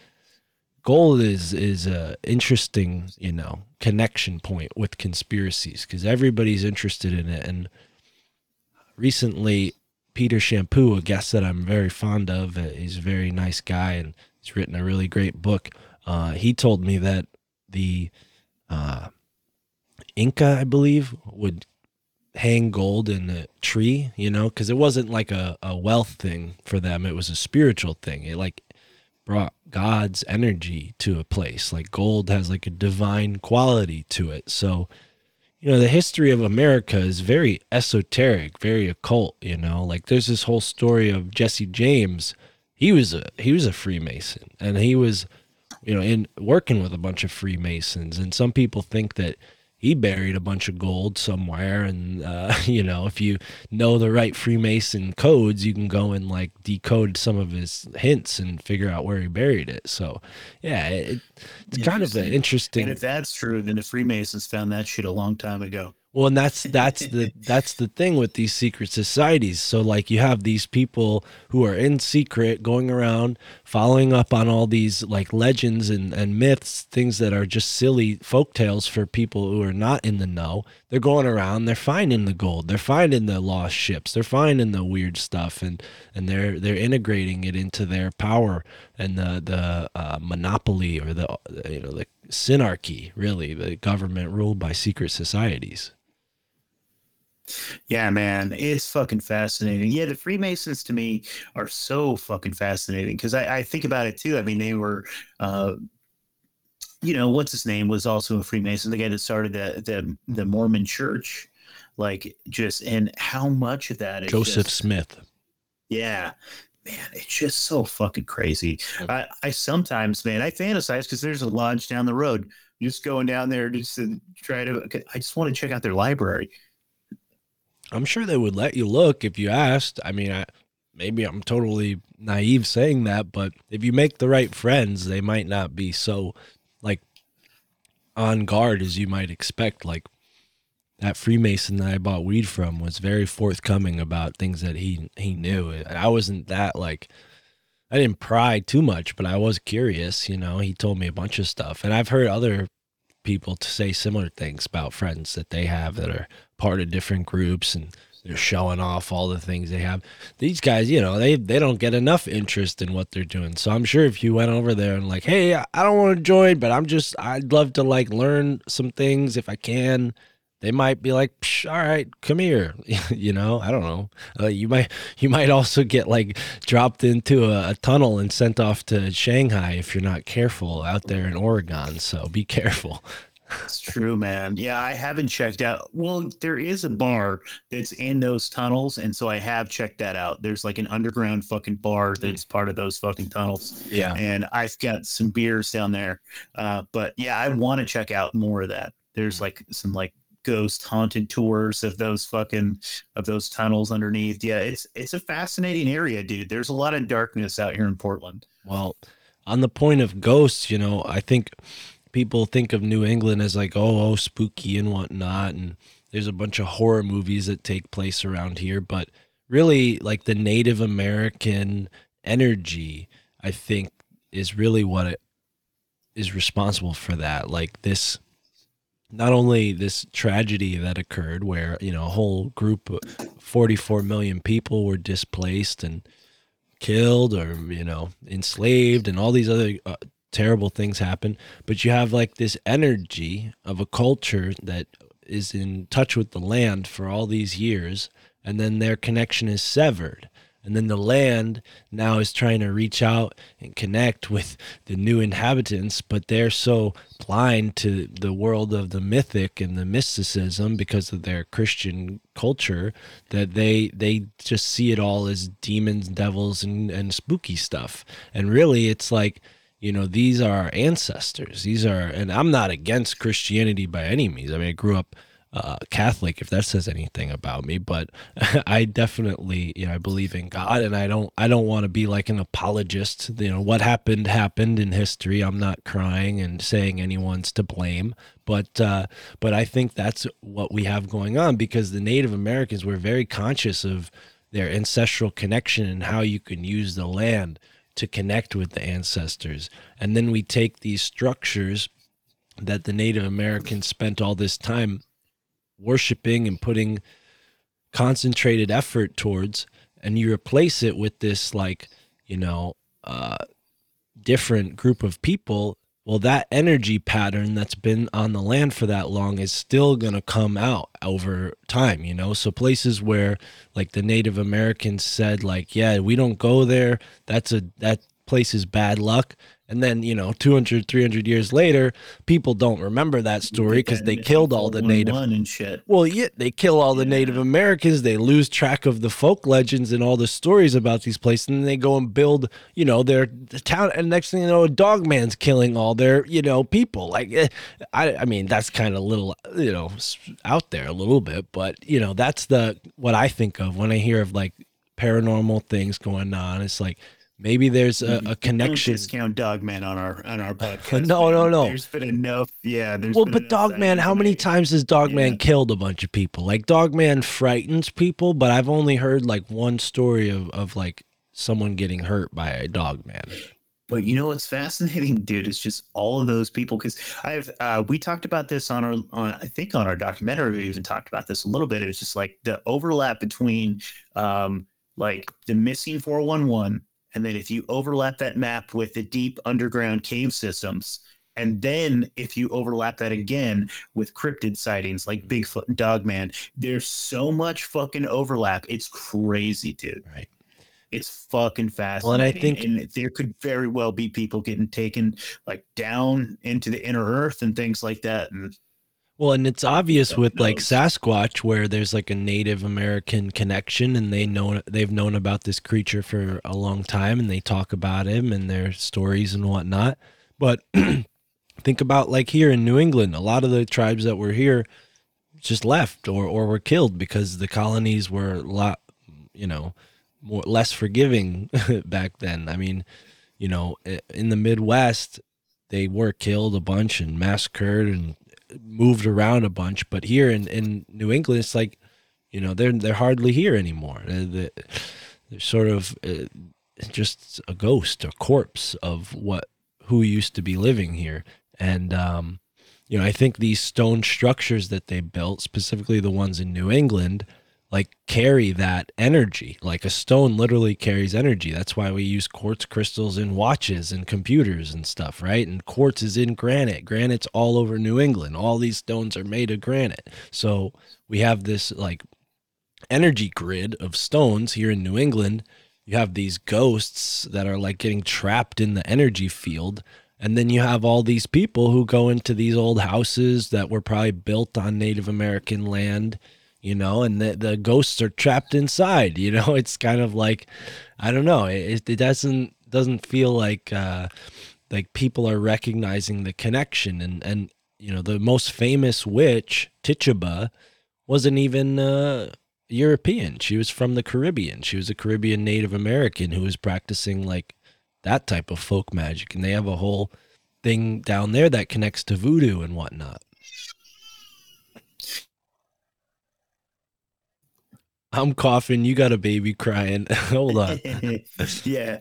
gold is is a interesting, you know, connection point with conspiracies because everybody's interested in it and recently Peter Champoux, a guest that I'm very fond of, uh, he's a very nice guy and he's written a really great book. Uh, he told me that the uh, Inca, I believe, would hang gold in a tree, you know, because it wasn't like a, a wealth thing for them. It was a spiritual thing. It like brought God's energy to a place. Like gold has like a divine quality to it. So, you know, the history of America is very esoteric, very occult, you know. Like there's this whole story of Jesse James. He was a he was a Freemason and he was you know, in working with a bunch of Freemasons. And some people think that he buried a bunch of gold somewhere. And, uh, [laughs] you know, if you know the right Freemason codes, you can go and like decode some of his hints and figure out where he buried it. So, yeah, it, it's kind of an Interesting. interesting. And if that's true, then the Freemasons found that shit a long time ago. Well, and that's that's [laughs] the that's the thing with these secret societies. So like you have these people who are in secret going around following up on all these like legends and, and myths, things that are just silly folk tales for people who are not in the know. They're going around, they're finding the gold, they're finding the lost ships, they're finding the weird stuff and and they're they're integrating it into their power and the the uh, monopoly or the you know the synarchy, really, the government ruled by secret societies. Yeah, man, it's fucking fascinating. Yeah, the Freemasons to me are so fucking fascinating because I, I think about it too. I mean, they were, uh, you know, what's his name was also a Freemason, the guy that started the the, the Mormon Church, like just and how much of that is Joseph just- Smith. Yeah, man, it's just so fucking crazy. I, I sometimes, man, I fantasize because there's a lodge down the road. Just going down there just to try to. I just want to check out their library. I'm sure they would let you look if you asked. I mean, I, maybe I'm totally naive saying that, but if you make the right friends, they might not be so like on guard as you might expect. Like that Freemason that I bought weed from was very forthcoming about things that he he knew. I wasn't that like I didn't pry too much, but I was curious. You know, he told me a bunch of stuff, and I've heard other people to say similar things about friends that they have that are part of different groups and they're showing off all the things they have. These guys, you know, they they don't get enough interest in what they're doing. So I'm sure if you went over there and like, hey, I don't want to join, but I'm just I'd love to like learn some things if I can. They might be like, all right, come here. [laughs] you know, I don't know. Uh, you might you might also get like dropped into a, a tunnel and sent off to Shanghai if you're not careful out there in Oregon. So be careful. It's true, man. Yeah, I haven't checked out. Well, there is a bar that's in those tunnels, and so I have checked that out. There's like an underground fucking bar that's part of those fucking tunnels, Yeah. and I've got some beers down there. Uh, but yeah, I want to check out more of that. There's like some like ghost haunted tours of those fucking of those tunnels underneath. Yeah, it's it's a fascinating area, dude. There's a lot of darkness out here in Portland. Well, on the point of ghosts, you know, I think people think of New England as like, oh, oh, spooky and whatnot. And there's a bunch of horror movies that take place around here. But really, like the Native American energy, I think, is really what it is responsible for that. Like this, not only this tragedy that occurred where, you know, a whole group of 44 million people were displaced and killed or you know enslaved and all these other uh, terrible things happen but you have like this energy of a culture that is in touch with the land for all these years and then their connection is severed. And then the land now is trying to reach out and connect with the new inhabitants but they're so blind to the world of the mythic and the mysticism because of their christian culture that they they just see it all as demons devils and, and spooky stuff. And really it's like you know these are our ancestors these are and i'm not against christianity by any means i mean i grew up uh, Catholic, if that says anything about me, but [laughs] I definitely, you know, I believe in God, and I don't, I don't want to be like an apologist. You know, what happened happened in history. I'm not crying and saying anyone's to blame, but, uh, but I think that's what we have going on because the Native Americans were very conscious of their ancestral connection and how you can use the land to connect with the ancestors, and then we take these structures that the Native Americans spent all this time worshiping and putting concentrated effort towards and you replace it with this like you know uh different group of people well that energy pattern that's been on the land for that long is still going to come out over time you know? So places where like the native americans said like yeah we don't go there. That's a that place is bad luck and then you know 200 300 years later people don't remember that story because they killed all the native and shit. well, yeah, they kill all the Native Americans. They lose track of the folk legends and all the stories about these places, and then they go and build, you know, their town. And next thing you know, a dog man's killing all their, you know, people. Like, eh, I, I mean, that's kind of a little, you know, out there a little bit, but you know, that's the what I think of when I hear of like paranormal things going on. It's like maybe there's a, a Don't connection. discount Dogman on our on our [laughs] podcast. No, no, no. There's been enough. Yeah. There's Well, but Dogman, how many times has Dogman Yeah. killed a bunch of people? Like Dogman frightens people, but I've only heard like one story of, of like someone getting hurt by a Dogman. But you know what's fascinating, dude? It's just all of those people. Because I've uh, we talked about this on our on I think on our documentary. We even talked about this a little bit. It was just like the overlap between um like the missing four one one, and then if you overlap that map with the deep underground cave systems. And then if you overlap that again with cryptid sightings like Bigfoot and Dogman, there's so much fucking overlap. It's crazy, dude. Right. It's fucking fascinating. Well, and I think- and there could very well be people getting taken like down into the inner earth and things like that. And Well, and it's obvious with like? Sasquatch where there's like a Native American connection and they know they've known about this creature for a long time and they talk about him and their stories and whatnot. But [clears throat] think about like here in New England, a lot of the tribes that were here just left or or were killed because the colonies were a lot, you know, more less forgiving [laughs] back then. I mean, you know, in the Midwest, they were killed a bunch and massacred and moved around a bunch. But here in, in New England, it's like, you know, they're they're hardly here anymore. They're, they're- sort of uh, just a ghost, a corpse of what who used to be living here. And um, you know, I think these stone structures that they built, specifically the ones in New England, like carry that energy. Like a stone literally carries energy. That's why we use quartz crystals in watches and computers and stuff, right? And quartz is in granite. Granite's all over New England. All these stones are made of granite. So we have this like energy grid of stones here in New England. You have these ghosts that are like getting trapped in the energy field. And then you have all these people who go into these old houses that were probably built on Native American land, you know, and the, the ghosts are trapped inside, you [laughs] know, it's kind of like, I don't know, it, it doesn't, doesn't feel like, uh, like people are recognizing the connection and, and, you know, the most famous witch, Tituba, wasn't even, uh, European. She was from the Caribbean. She was a Caribbean Native American who was practicing like that type of folk magic. And they have a whole thing down there that connects to voodoo and whatnot. I'm coughing. You got a baby crying. [laughs] Hold on. [laughs] yeah.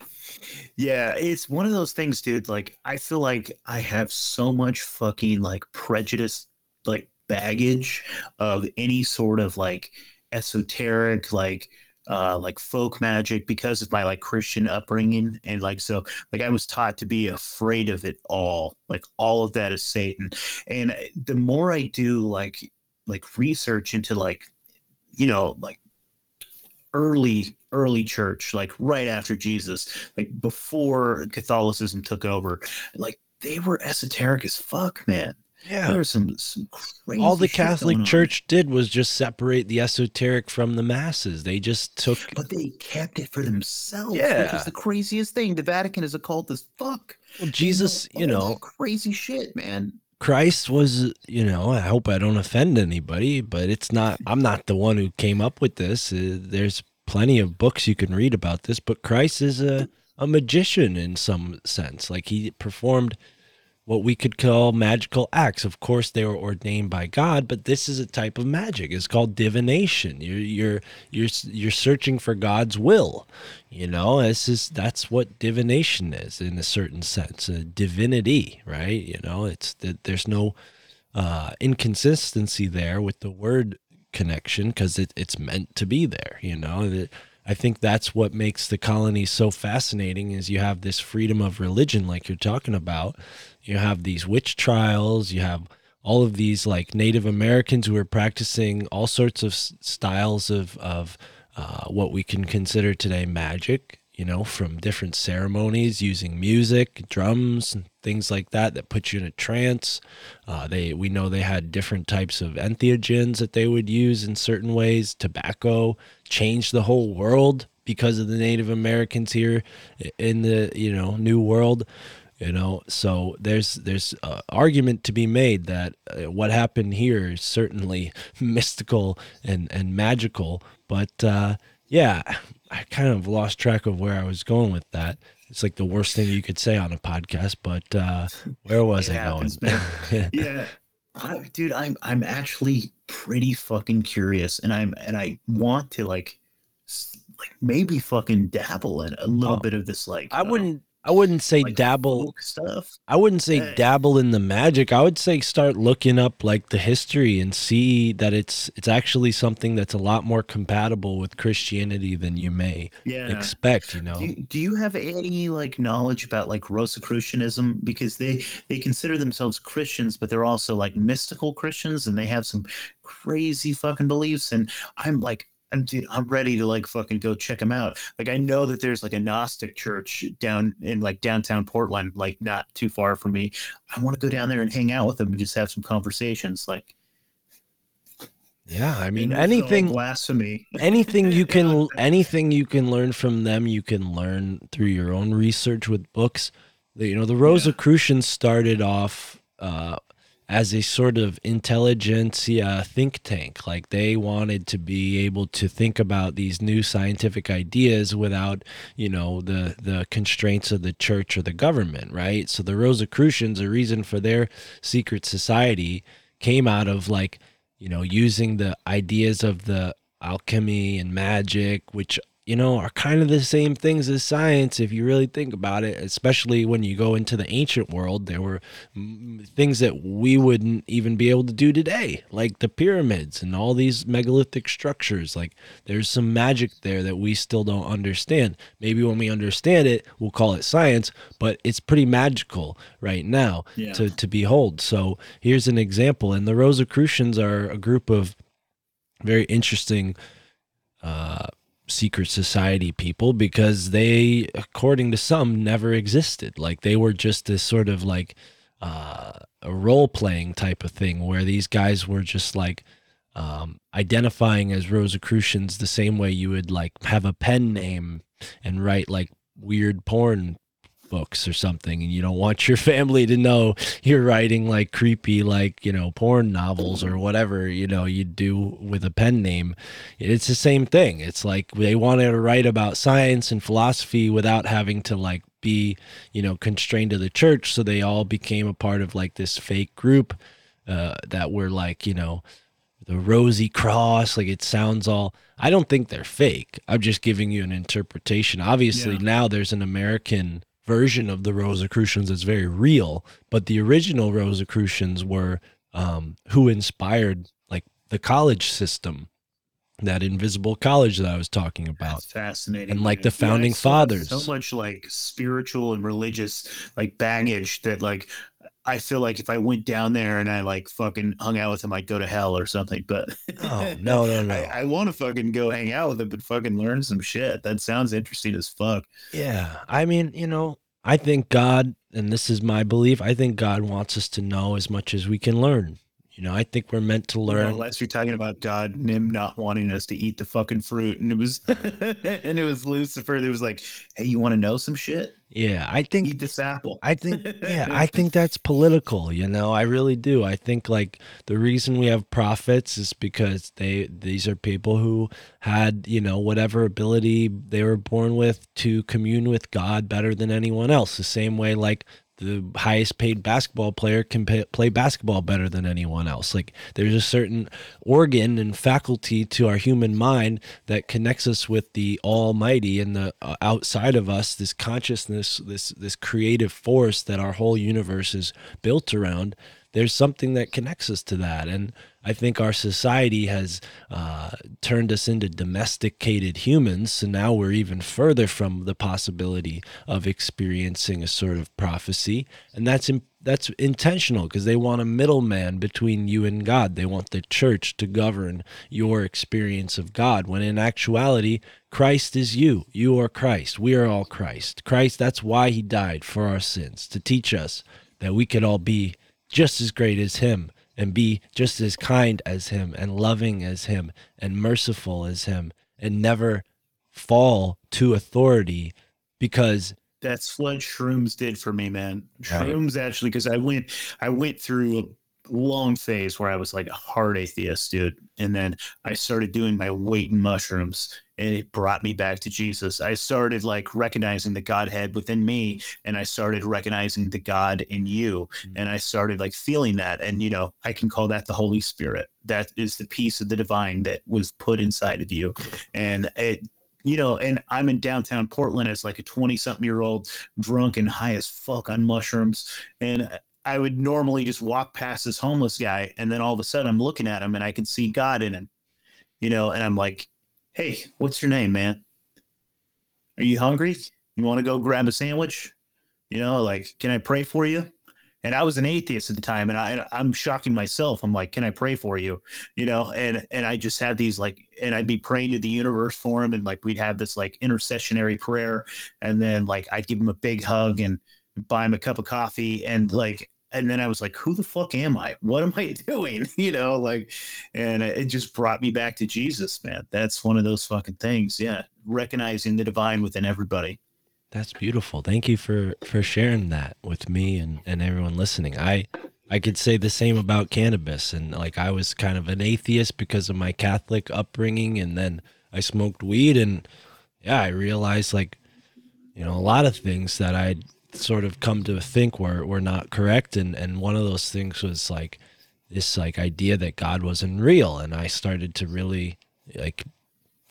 Yeah, it's one of those things, dude. Like, I feel like I have so much fucking like prejudice, like baggage of any sort of like esoteric, like uh like folk magic because of my like christian upbringing and like so like i was taught to be afraid of it all like all of that is satan and the more i do like like research into like you know like early early church like right after jesus like before catholicism took over like they were esoteric as fuck man Yeah. there's some, some crazy All the Catholic. Church did was just separate the esoteric from the masses. They just took but they kept it for themselves. which Yeah. is the craziest thing. The Vatican is a cult as fuck. well, Jesus, know you know, crazy shit, man. Christ was, you know, I hope I don't offend anybody, but it's not, I'm not the one who came up with this. Uh, there's plenty of books you can read about this, but Christ is a, a magician in some sense. Like he performed what we could call magical acts. Of course, they were ordained by God, but this is a type of magic. It's called divination. You're you're you're you're searching for God's will. You know, this is that's what divination is in a certain sense, a divinity, right? You know, it's that there's no uh, inconsistency there with the word connection because it, it's meant to be there. You know, that I think that's what makes the colony so fascinating is you have this freedom of religion, like you're talking about. You have these witch trials. You have all of these like Native Americans who are practicing all sorts of styles of of uh, what we can consider today magic. You know, from different ceremonies using music, drums, and things like that that put you in a trance. Uh, they we know they had different types of entheogens that they would use in certain ways. Tobacco changed the whole world because of the Native Americans here in the you know New World you know so there's there's uh, argument to be made that uh, what happened here is certainly [laughs] mystical and and magical but uh yeah i kind of lost track of where i was going with that it's like the worst thing you could say on a podcast but uh where was It i going happens, man. [laughs] yeah. I, dude, I'm I'm actually pretty fucking curious, and I'm and I want to like, like maybe fucking dabble in a little Oh. bit of this like i uh, wouldn't i wouldn't say like dabble stuff. I wouldn't say Yeah. dabble in the magic. I would say start looking up like the history and see that it's it's actually something that's a lot more compatible with Christianity than you may Yeah. expect, you know. Do you, do you have any like knowledge about like Rosicrucianism? Because they they consider themselves Christians, but they're also like mystical Christians, and they have some crazy fucking beliefs. And I'm like, I'm dude, I'm ready to like fucking go check them out. Like I know that there's like a Gnostic church down in like downtown Portland, like not too far from me. I want to go down there and hang out with them and just have some conversations. Like, Yeah, I mean and it's all anything blasphemy. anything you [laughs] can anything you can learn from them, you can learn through your own research with books. You know, the Rosicrucians started off uh as a sort of intelligentsia think tank. Like they wanted to be able to think about these new scientific ideas without, you know, the the constraints of the church or the government, right? So the Rosicrucians, a reason for their secret society came out of like, you know, using the ideas of the alchemy and magic, which you know, are kind of the same things as science if you really think about it, especially when you go into the ancient world. There were things that we wouldn't even be able to do today, like the pyramids and all these megalithic structures. Like there's some magic there that we still don't understand. Maybe when we understand it, we'll call it science, but it's pretty magical right now Yeah. to, to behold. So here's an example. And the Rosicrucians are a group of very interesting uh, secret society people because they, according to some, never existed. Like they were just this sort of like uh, a role playing type of thing where these guys were just like um, identifying as Rosicrucians the same way you would like have a pen name and write like weird porn books or something and you don't want your [laughs] family to know you're writing like creepy like you know porn novels or whatever you know you do with a pen name. It's the same thing. It's like they wanted to write about science and philosophy without having to like be you know constrained to the church so they all became a part of like this fake group uh, that were like you know the rosy cross like it sounds all i don't think they're fake. I'm just giving you an interpretation. Obviously Yeah. now there's an american version of the rosicrucians that's very real but the original rosicrucians were um, who inspired like the college system that invisible college that i was talking about That's fascinating. And, like, the founding saw fathers. So much like spiritual and religious like baggage that like I feel like if I went down there and I like fucking hung out with him, I'd go to hell or something. But Oh, no, no, [laughs] no. I, I want to fucking go hang out with him, but fucking learn some shit. That sounds interesting as fuck. Yeah. I mean, you know, I think God, and this is my belief, I think God wants us to know as much as we can learn. You know, I think we're meant to You know, learn. unless you're talking about God and him not wanting us to eat the fucking fruit, and it was [laughs] and it was Lucifer that was like, "Hey, you want to know some shit? Yeah. I think Eat this apple." I think, yeah, I think [laughs] that's political. You know, I really do. I think like the reason we have prophets is because they these are people who had you know whatever ability they were born with to commune with God better than anyone else. The same way like the highest paid basketball player can pay, play basketball better than anyone else. Like there's a certain organ and faculty to our human mind that connects us with the Almighty and the uh, outside of us, this consciousness, this this creative force that our whole universe is built around. There's something that connects us to that, and I think our society has uh, turned us into domesticated humans. So now we're even further from the possibility of experiencing a sort of prophecy, and that's in, that's intentional because they want a middleman between you and God. They want the church to govern your experience of God. When in actuality, Christ is you. You are Christ. We are all Christ. Christ. That's why He died for our sins to teach us that we could all be just as great as Him and be just as kind as him and loving as him and merciful as him and never fall to authority because That's what shrooms did for me, man. Right. Shrooms actually, because I went, I went through a long phase where I was like a hard atheist, dude, and then I started doing my weight in mushrooms, and it brought me back to Jesus. I started like recognizing the Godhead within me, and I started recognizing the God in you, Mm. and I started like feeling that, and you know, I can call that the Holy Spirit. That is the piece of the divine that was put inside of you, and it you know, and I'm in downtown Portland as like a 20 something year old, drunk and high as fuck on mushrooms. And I would normally just walk past this homeless guy. And then all of a sudden I'm looking at him and I can see God in him, you know, and I'm like, hey, what's your name, man? Are you hungry? You want to go grab a sandwich? You know, like, can I pray for you? And I was an atheist at the time, and I, I'm shocking myself. I'm like, "Can I pray for you?" You know, and and I just had these like, and I'd be praying to the universe for him, and like we'd have this like intercessionary prayer, and then like I'd give him a big hug and buy him a cup of coffee, and like, and then I was like, "Who the fuck am I? What am I [laughs] doing?" [laughs] You know, like, and it just brought me back to Jesus, man. That's one of those fucking things. Yeah, recognizing the divine within everybody. That's beautiful. Thank you for for sharing that with me and and everyone listening. I I could say the same about cannabis and like I was kind of an atheist because of my Catholic upbringing and then I smoked weed and yeah, I realized like you know a lot of things that I'd sort of come to think were were not correct and and one of those things was like this like idea that God wasn't real and I started to really like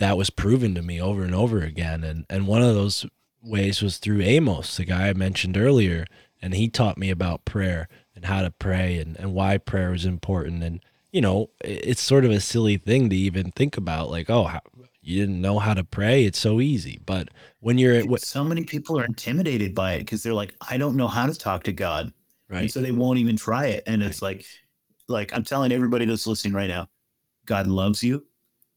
that was proven to me over and over again. And and one of those ways was through Amos, the guy I mentioned earlier, and he taught me about prayer and how to pray and, and why prayer is important. And you know, it's sort of a silly thing to even think about, like, oh, how, you didn't know how to pray. It's so easy. But when you're at what, so many people are intimidated by it because they're like, I don't know how to talk to God. And right? so they won't even try it. And it's like, like I'm telling everybody that's listening right now, God loves you.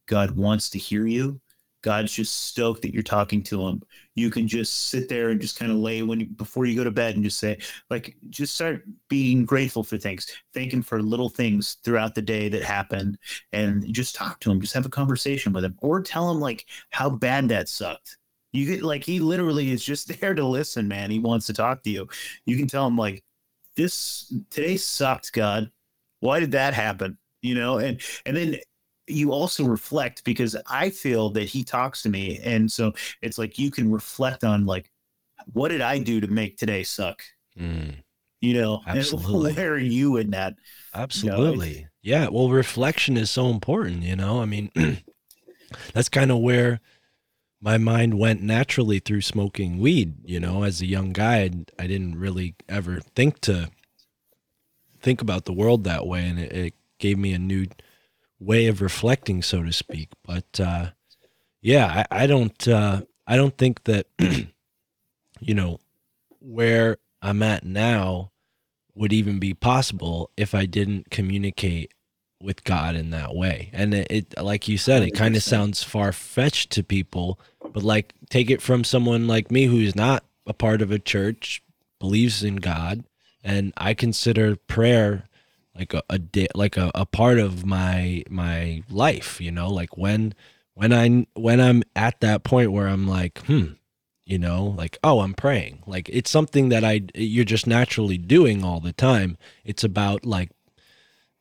God wants to hear you. God's just stoked that you're talking to him. You can just sit there and just kind of lay when you, before you go to bed and just say, like, just start being grateful for things, thanking for little things throughout the day that happened, and just talk to him. Just have a conversation with him, or tell him like how bad that sucked. You get like he literally is just [laughs] there to listen, man. He wants to talk to you. You can tell him like, this today sucked, God. Why did that happen? You know, and and then you also reflect because I feel that he talks to me, and so it's like you can reflect on like, what did I do to make today suck? Mm, You know, and [laughs] Absolutely. where are you in that? absolutely. Yeah. Well, reflection is so important, you know? I mean, [clears throat] that's kind of where my mind went naturally through smoking weed, you know, as a young guy, I, I didn't really ever think to think about the world that way. And it, it gave me a new way of reflecting, so to speak. But, uh, yeah, I, I don't, uh, I don't think that, [clears throat] you know, where I'm at now would even be possible if I didn't communicate with God in that way. And it, it like you said, it kind of sounds far fetched to people, but like take it from someone like me who's not a part of a church, believes in God, and I consider prayer like a, a di- like a, a part of my my life, you know, like when when I when I'm at that point where I'm like, hmm, you know like oh i'm praying. Like it's something that i you're just naturally doing all the time. It's about like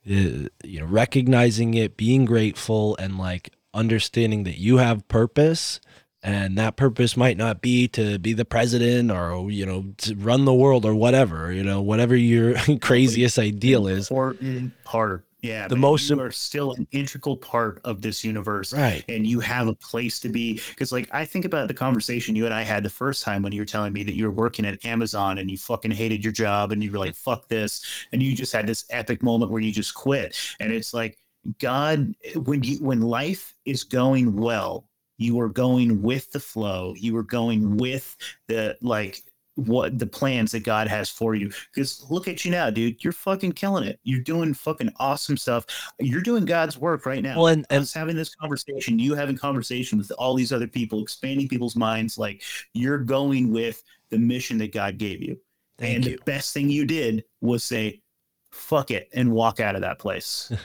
uh, you know recognizing it being grateful and like understanding that you have purpose and that purpose might not be to be the president or you know to run the world or whatever you know whatever your [laughs] craziest ideal is important part. Yeah, The man, most you are still an integral part of this universe, right and you have a place to be. Because, like, I think about the conversation you and I had the first time when you were telling me that you were working at Amazon and you fucking hated your job and you were like, "Fuck this," and you just had this epic moment where you just quit. And it's like, God, when you when life is going well, you are going with the flow. You are going with the like what the plans that God has for you. Because look at you now, dude. You're fucking killing it. You're doing fucking awesome stuff. You're doing God's work right now. well and, and Us having this conversation, you having conversation with all these other people, expanding people's minds, like you're going with the mission that God gave you. thank and you the best thing you did was say, fuck it, and walk out of that place. [laughs]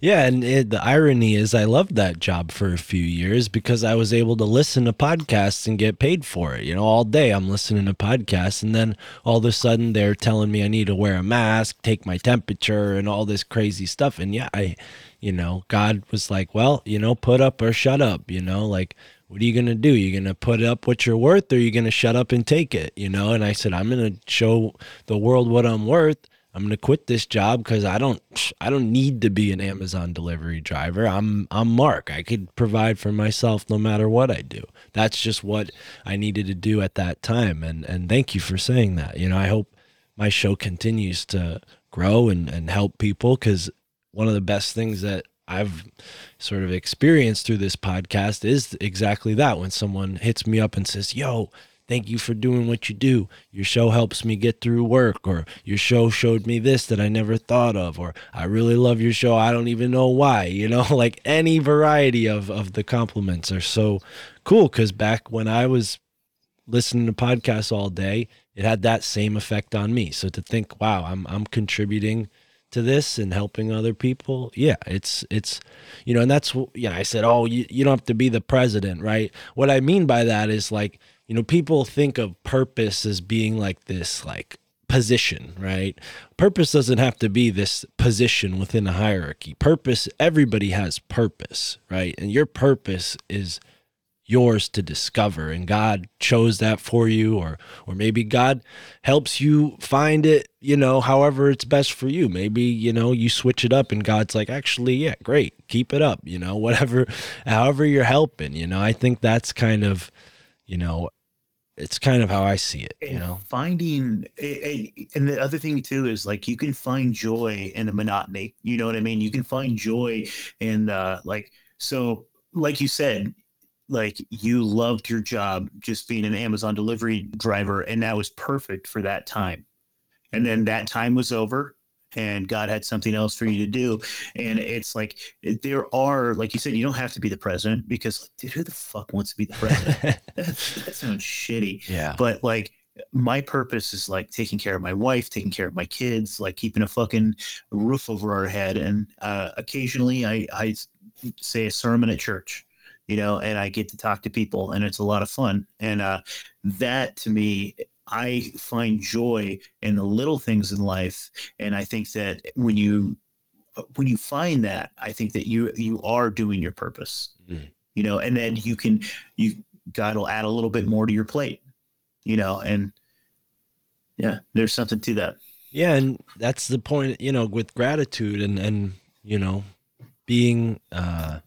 Yeah, and it, the irony is, I loved that job for a few years because I was able to listen to podcasts and get paid for it. You know, all day I'm listening to podcasts, and then all of a sudden they're telling me I need to wear a mask, take my temperature, and all this crazy stuff. And yeah, I, you know, God was like, well, you know, put up or shut up. You know, like, what are you gonna do? You're gonna put up what you're worth, or you're gonna shut up and take it? You know? And I said, I'm gonna show the world what I'm worth. I'm gonna quit this job because I don't I don't need to be an Amazon delivery driver. I'm I'm Mark. I could provide for myself no matter what I do. That's just what I needed to do at that time. And and thank you for saying that. You know, I hope my show continues to grow and, and help people because one of the best things that I've sort of experienced through this podcast is exactly that when someone hits me up and says, Yo, thank you for doing what you do. Your show helps me get through work, or your show showed me this that I never thought of, or I really love your show. I don't even know why. [laughs] You know, like any variety of, of the compliments are so cool because back when I was listening to podcasts all day, it had that same effect on me. So to think, wow, I'm I'm contributing to this and helping other people, yeah, it's it's you know, and that's wh- yeah. I said, oh, you you don't have to be the president, right? What I mean by that is like you know, people think of purpose as being like this, like position, right? Purpose doesn't have to be this position within a hierarchy. Purpose, everybody has purpose, right? And your purpose is yours to discover and God chose that for you or or maybe God helps you find it, you know, however it's best for you. Maybe, you know, you switch it up and God's like, "Actually, yeah, great. Keep it up," you know, [laughs] whatever however you're helping, you know. I think that's kind of, you know, it's kind of how I see it, you And know. finding and and the other thing too is like you can find joy in the monotony you know what i mean you can find joy in uh like so like you said like you loved your job just being an amazon delivery driver and that was perfect for that time and then that time was over and god had something else for you to do. And it's like there are like you said you don't have to be the president because dude who the fuck wants to be the president? [laughs] That, that sounds shitty. Yeah. but like my purpose is like taking care of my wife taking care of my kids like keeping a fucking roof over our head. And uh occasionally I say a sermon at church you know and i get to talk to people and it's a lot of fun. And uh that to me i find joy in the little things in life and i think that when you when you find that i think that you you are doing your purpose Mhm. you know and then you can you god will add a little bit more to your plate you know and yeah there's something to that Yeah, and that's the point, you know, with gratitude and and you know, being uh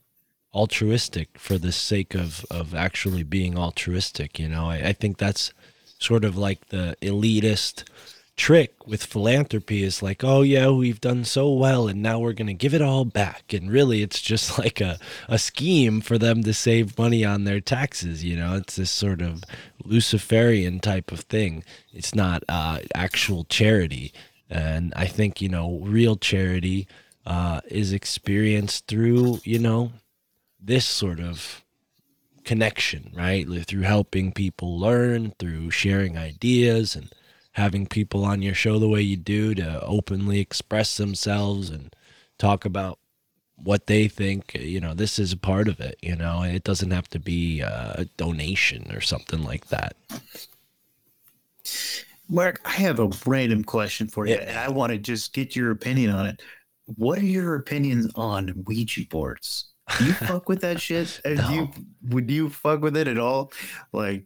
altruistic for the sake of of actually being altruistic, you know. I, I think that's sort of like the elitist trick with philanthropy is like, oh yeah, we've done so well and now we're gonna give it all back. And really it's just [laughs] like a, a scheme for them to save money on their taxes, you know. It's this sort of Luciferian type of thing. It's not uh actual charity. And I think, you know, real charity uh is experienced through, you know, this sort of connection, right? Through helping people learn, through sharing ideas and having people on your show the way you do to openly express themselves and talk about what they think, you know, this is a part of it, you know, it doesn't have to be uh, a donation or something like that. mark i have a random question for you Yeah. and i want to just get your opinion on it what are your opinions on ouija boards do you fuck with that shit? [laughs] Do you would you fuck with it at all? Like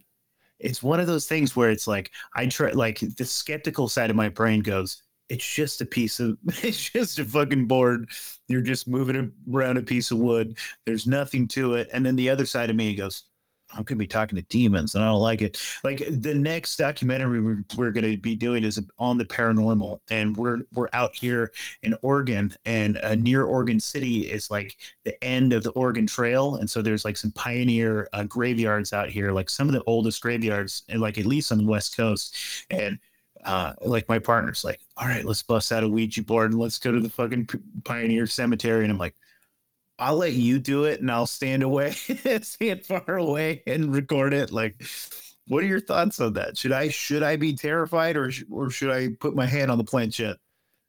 it's one of those things where it's like i try like the skeptical side of my brain goes it's just a piece of [laughs] it's just a fucking board. You're just moving around a piece of wood. There's nothing to it. And then the other side of me goes i'm gonna be talking to demons and i don't like it. Like the next documentary we're, we're gonna be doing is on the paranormal and we're we're out here in oregon and uh, near oregon city is like the end of the oregon trail. And so there's like some pioneer uh, graveyards out here like some of the oldest graveyards and like at least on the west coast. And uh, like my partner's like, all right, let's bust out a Ouija board and let's go to the fucking Pioneer Cemetery. And I'm like, I'll let you do it and I'll stand away, [laughs] stand far away and record it. Like, what are your thoughts on that? Should I should I be terrified or sh- or should I put my hand on the planchette?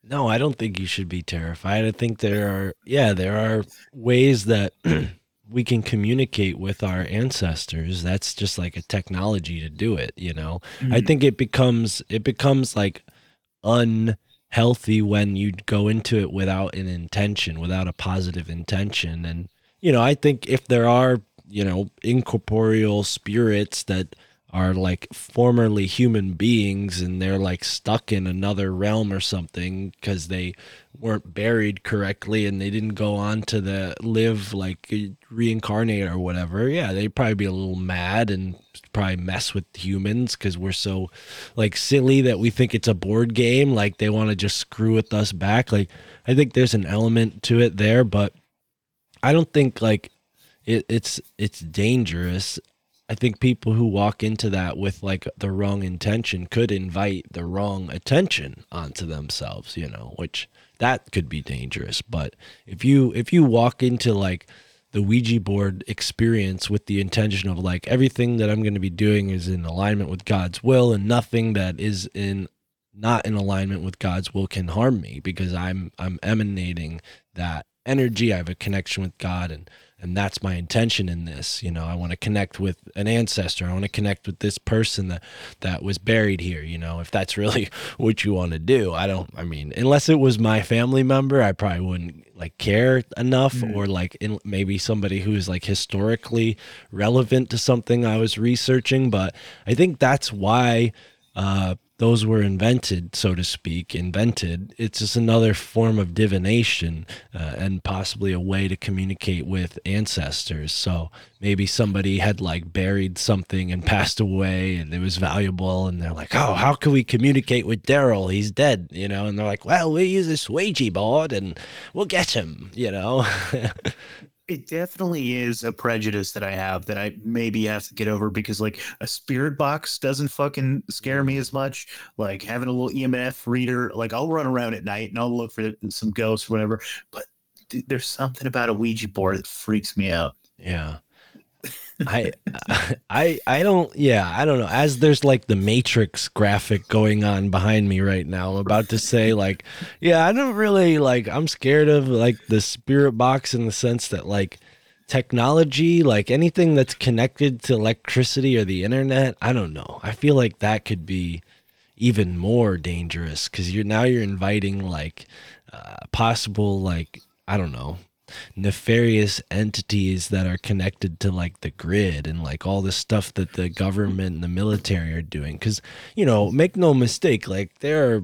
No, I don't think you should be terrified. I think there are, yeah, there are ways that [clears throat] we can communicate with our ancestors. That's just like a technology to do it, you know. I mm. think it becomes it becomes like unhealthy when you go into it without an intention, without a positive intention. And you know, I think if there are, you know, incorporeal spirits that are like formerly human beings and they're like stuck in another realm or something because they weren't buried correctly and they didn't go on to the live like reincarnate or whatever yeah they'd probably be a little mad and probably mess with humans because we're so like silly that we think it's a board game like they want to just screw with us back like i think there's an element to it there but i don't think like it, it's it's dangerous I think people who walk into that with like the wrong intention could invite the wrong attention onto themselves, you know, which that could be dangerous. But if you if you walk into like the Ouija board experience with the intention of like everything that I'm going to be doing is in alignment with God's will and nothing that is in not in alignment with God's will can harm me because I'm I'm emanating that energy. I have a connection with God and and that's my intention in this you know i want to connect with an ancestor i want to connect with this person that that was buried here you know if that's [laughs] really what you want to do. I don't i mean unless it was my family member i probably wouldn't like care enough or like in, maybe somebody who's like historically relevant to something i was researching but i think that's why uh those were invented, so to speak, invented. It's just another form of divination uh, and possibly a way to communicate with ancestors. So maybe somebody had like buried something and [laughs] passed away and it was valuable. And they're like, oh, how can we communicate with Daryl? He's dead, you know? And they're like, well, we use this Ouija board and we'll get him, you know? [laughs] It definitely is a prejudice that I have that I maybe have to get over because like a spirit box doesn't fucking scare me as much. Like having a little EMF reader, like I'll run around at night and I'll look for some ghosts, or whatever. But th- there's something about a Ouija board that freaks me out. Yeah. I I I don't yeah, I don't know. As there's like the matrix graphic going on behind me right now, I'm about to say like, yeah, I don't really like I'm scared of like the spirit box in the sense that like technology, like anything that's connected to electricity or the internet, I don't know. I feel like that could be even more dangerous cuz you're now you're inviting like uh, possible like I don't know nefarious entities that are connected to like the grid and like all the stuff that the government and the military are doing. Because you know make no mistake like there are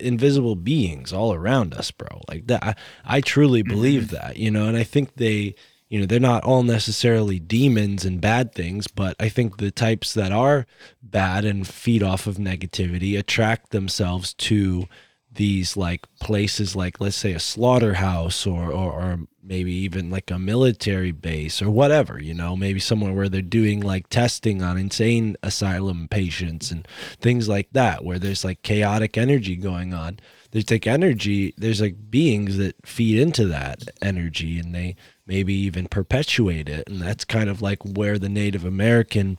invisible beings all around us bro. Like that I, I truly mm-hmm. believe that you know and i think they you know they're not all necessarily demons and bad things but i think the types that are bad and feed off of negativity attract themselves to these like places like let's say a slaughterhouse or, or or maybe even like a military base or whatever you know maybe somewhere where they're doing like testing on insane asylum patients and things like that where there's like chaotic energy going on. There's like energy there's like beings that feed into that energy and they maybe even perpetuate it. And that's kind of like where the native american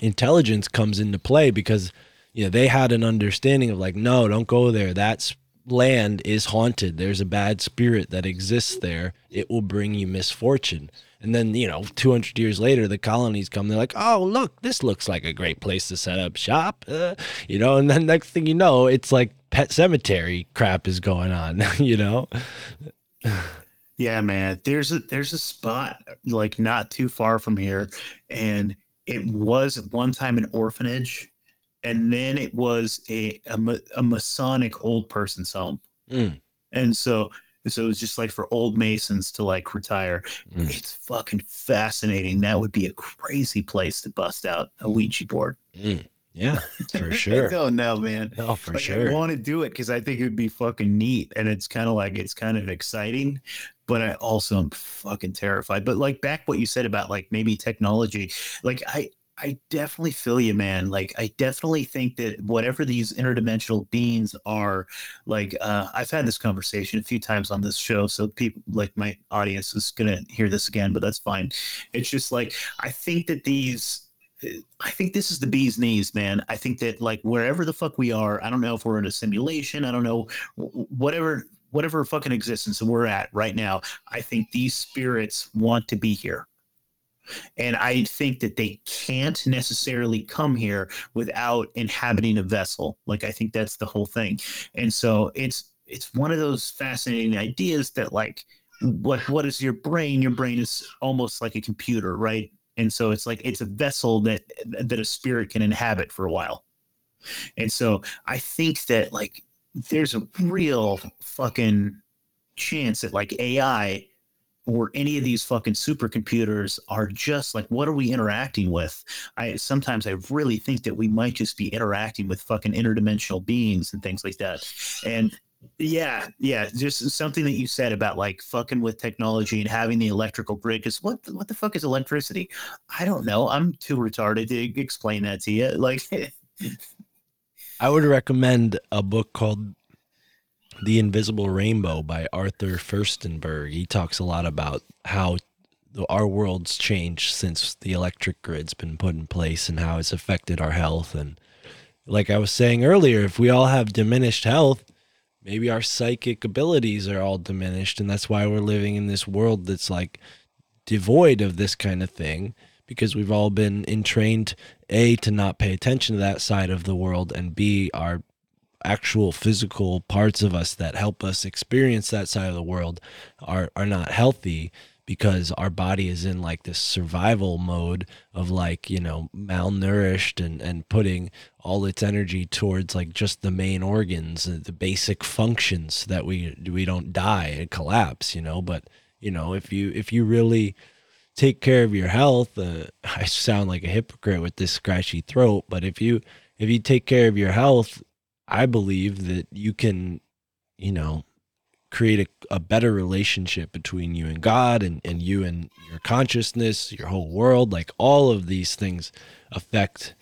intelligence comes into play because you know they had an understanding of like no don't go there. That's land is haunted. There's a bad spirit that exists there. It will bring you misfortune. And then you know 200 years later the colonies come. They're like oh look this looks like a great place to set up shop. Uh, you know and then next thing you know it's like pet cemetery crap is going on [laughs] you know? Yeah, man. There's a there's a spot like not too far from here, and it was at one time an orphanage, and then it was a a, a Masonic old person's home, Mm. and so so it was just like for old Masons to like retire. Mm. It's fucking fascinating. That would be a crazy place to bust out a Ouija board. Mm. yeah for [laughs] I sure don't know, man. oh for Like, sure I want to do it because I think it would be fucking neat, and it's kind of like it's kind of exciting, but I also am fucking terrified. But like back what you said about like maybe technology, like I I definitely feel you, man. Like I definitely think that whatever these interdimensional beings are, like uh, I've had this conversation a few times on this show, so people like my audience is gonna hear this again, but that's fine. It's just like I think that these I think this is the bee's knees, man. I think that like wherever the fuck we are, I don't know if we're in a simulation, I don't know whatever whatever fucking existence we're at right now. I think these spirits want to be here. And I think that they can't necessarily come here without inhabiting a vessel. Like I think that's the whole thing. And so it's it's one of those fascinating ideas that like what what is your brain? Your brain is almost like a computer, right? and so it's like it's a vessel that that a spirit can inhabit for a while and so i think that like there's a real fucking chance that like ai or any of these fucking supercomputers are just like what are we interacting with i sometimes i really think that we might just be interacting with fucking interdimensional beings and things like that and yeah, yeah, just something that you said about like fucking with technology and having the electrical grid. Because what what the fuck is electricity? I don't know. I'm too retarded to explain that to you. Like, [laughs] I would recommend a book called The Invisible Rainbow by Arthur Firstenberg. He talks a lot about how our world's changed since the electric grid's been put in place and how it's affected our health. And like I was saying earlier, if we all have diminished health, maybe our psychic abilities are all diminished. And that's why we're living in this world that's like devoid of this kind of thing because we've all been entrained a to not pay attention to that side of the world and b our actual physical parts of us that help us experience that side of the world are are not healthy because our body is in like this survival mode of like you know malnourished and and putting all its energy towards like just the main organs the basic functions that we we don't die and collapse you know? But you know if you if you really take care of your health uh, [laughs] i sound like a hypocrite with this scratchy throat but if you if you take care of your health i believe that you can you know create a, a better relationship between you and god and, and you and your consciousness your whole world. Like all of these things affect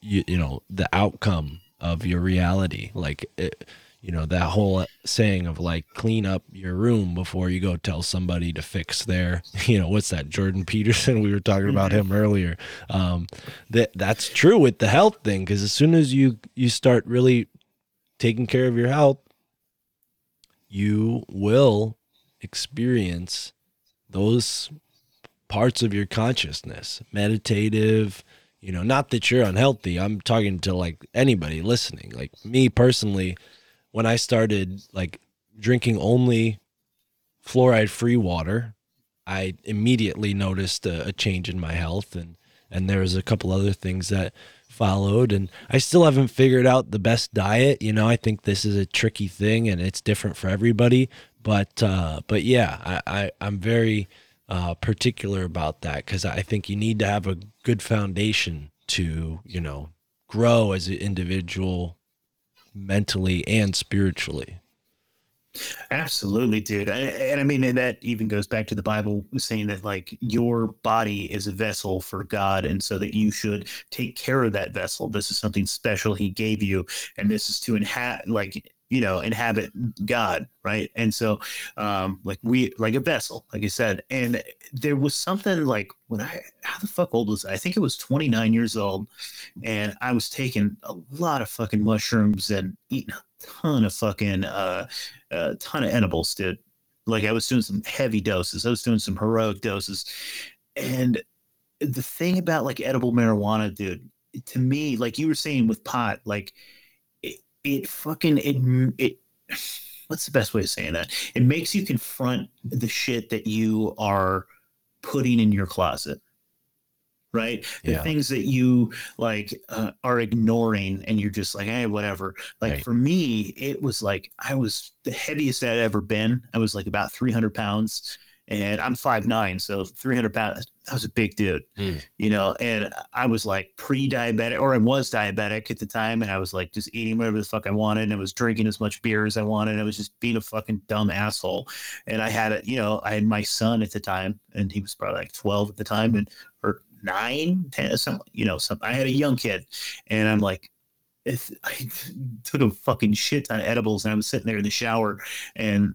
you, you know the outcome of your reality. Like it, you know that whole saying of like clean up your room before you go tell somebody to fix their [laughs] you know what's that jordan peterson? [laughs] We were talking about him earlier. Um that that's true with the health thing because as soon as you you start really taking care of your health you will experience those parts of your consciousness meditative you know not that you're unhealthy. I'm talking to like anybody listening. Like me personally when I started like drinking only fluoride free water, I immediately noticed a, a, change in my health. And and there was a couple other things that followed and I still haven't figured out the best diet, you know, I think this is a tricky thing and it's different for everybody, but uh but yeah, I, I I'm very uh particular about that cuz I think you need to have a good foundation to, you know, grow as an individual mentally and spiritually. Absolutely, dude. And, and I mean, and that even goes back to the Bible saying that like your body is a vessel for God, and so that you should take care of that vessel. This is something special He gave you, and this is to inhabit, like you know, inhabit God, right? And so, um, like we, like a vessel, like I said, and there was something like when I, how the fuck old was I? I think it was 29 years old, and I was taking a lot of fucking mushrooms and eating a ton of fucking, uh, a ton of edibles, dude. Like I was doing some heavy doses. I was doing some heroic doses, and the thing about like edible marijuana, dude, to me, like you were saying with pot, like it fucking it it what's the best way of saying that? It makes you confront the shit that you are putting in your closet. Right, the Yeah. things that you like uh, are ignoring, and you're just like, hey, whatever. Like Right. for me, it was like I was the heaviest I'd ever been. I was like about 300 pounds, and I'm five nine, so 300 pounds. I was a big dude Mm. you know, and I was like pre-diabetic, or I was diabetic at the time, and I was like just eating whatever the fuck I wanted, and I was drinking as much beer as I wanted. I was just being a fucking dumb asshole. And I had it, you know, I had my son at the time, and he was probably like 12 at the time, and or nine, 10, some, you know, some. I had a young kid, and I'm like. If [laughs] I took a fucking shit ton of edibles and I was sitting there in the shower and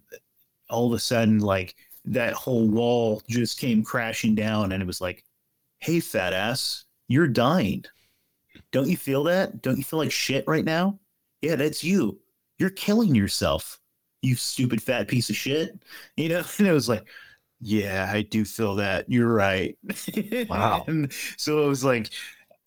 all of a sudden like that whole wall just came crashing down and it was like hey fat ass you're dying. Don't you feel that? Don't you feel like shit right now? Yeah that's you. You're killing yourself you stupid fat piece of shit. You know [laughs] and it was like yeah i do feel that. You're right. Wow. [laughs] and so it was like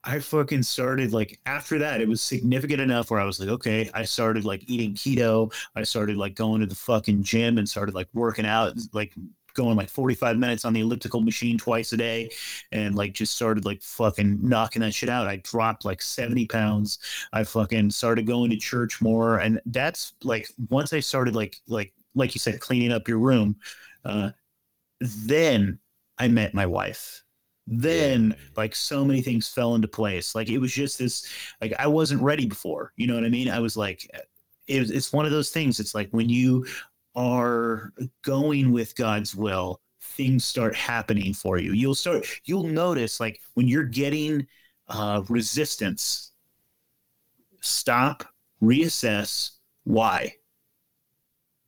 I fucking started like after that, it was significant enough where I was like, okay, I started like eating keto. I started like going to the fucking gym and started like working out, like going like 45 minutes on the elliptical machine twice a day and like just started like fucking knocking that shit out. I dropped like 70 pounds. I fucking started going to church more. And that's like once I started like like like you said, cleaning up your room, uh, then I met my wife then like so many things fell into place. Like it was just this like i wasn't ready before you know what i mean? I was like it was, it's one of those things it's like when you are going with god's will things start happening for you. You'll start you'll notice like when you're getting uh resistance stop reassess why?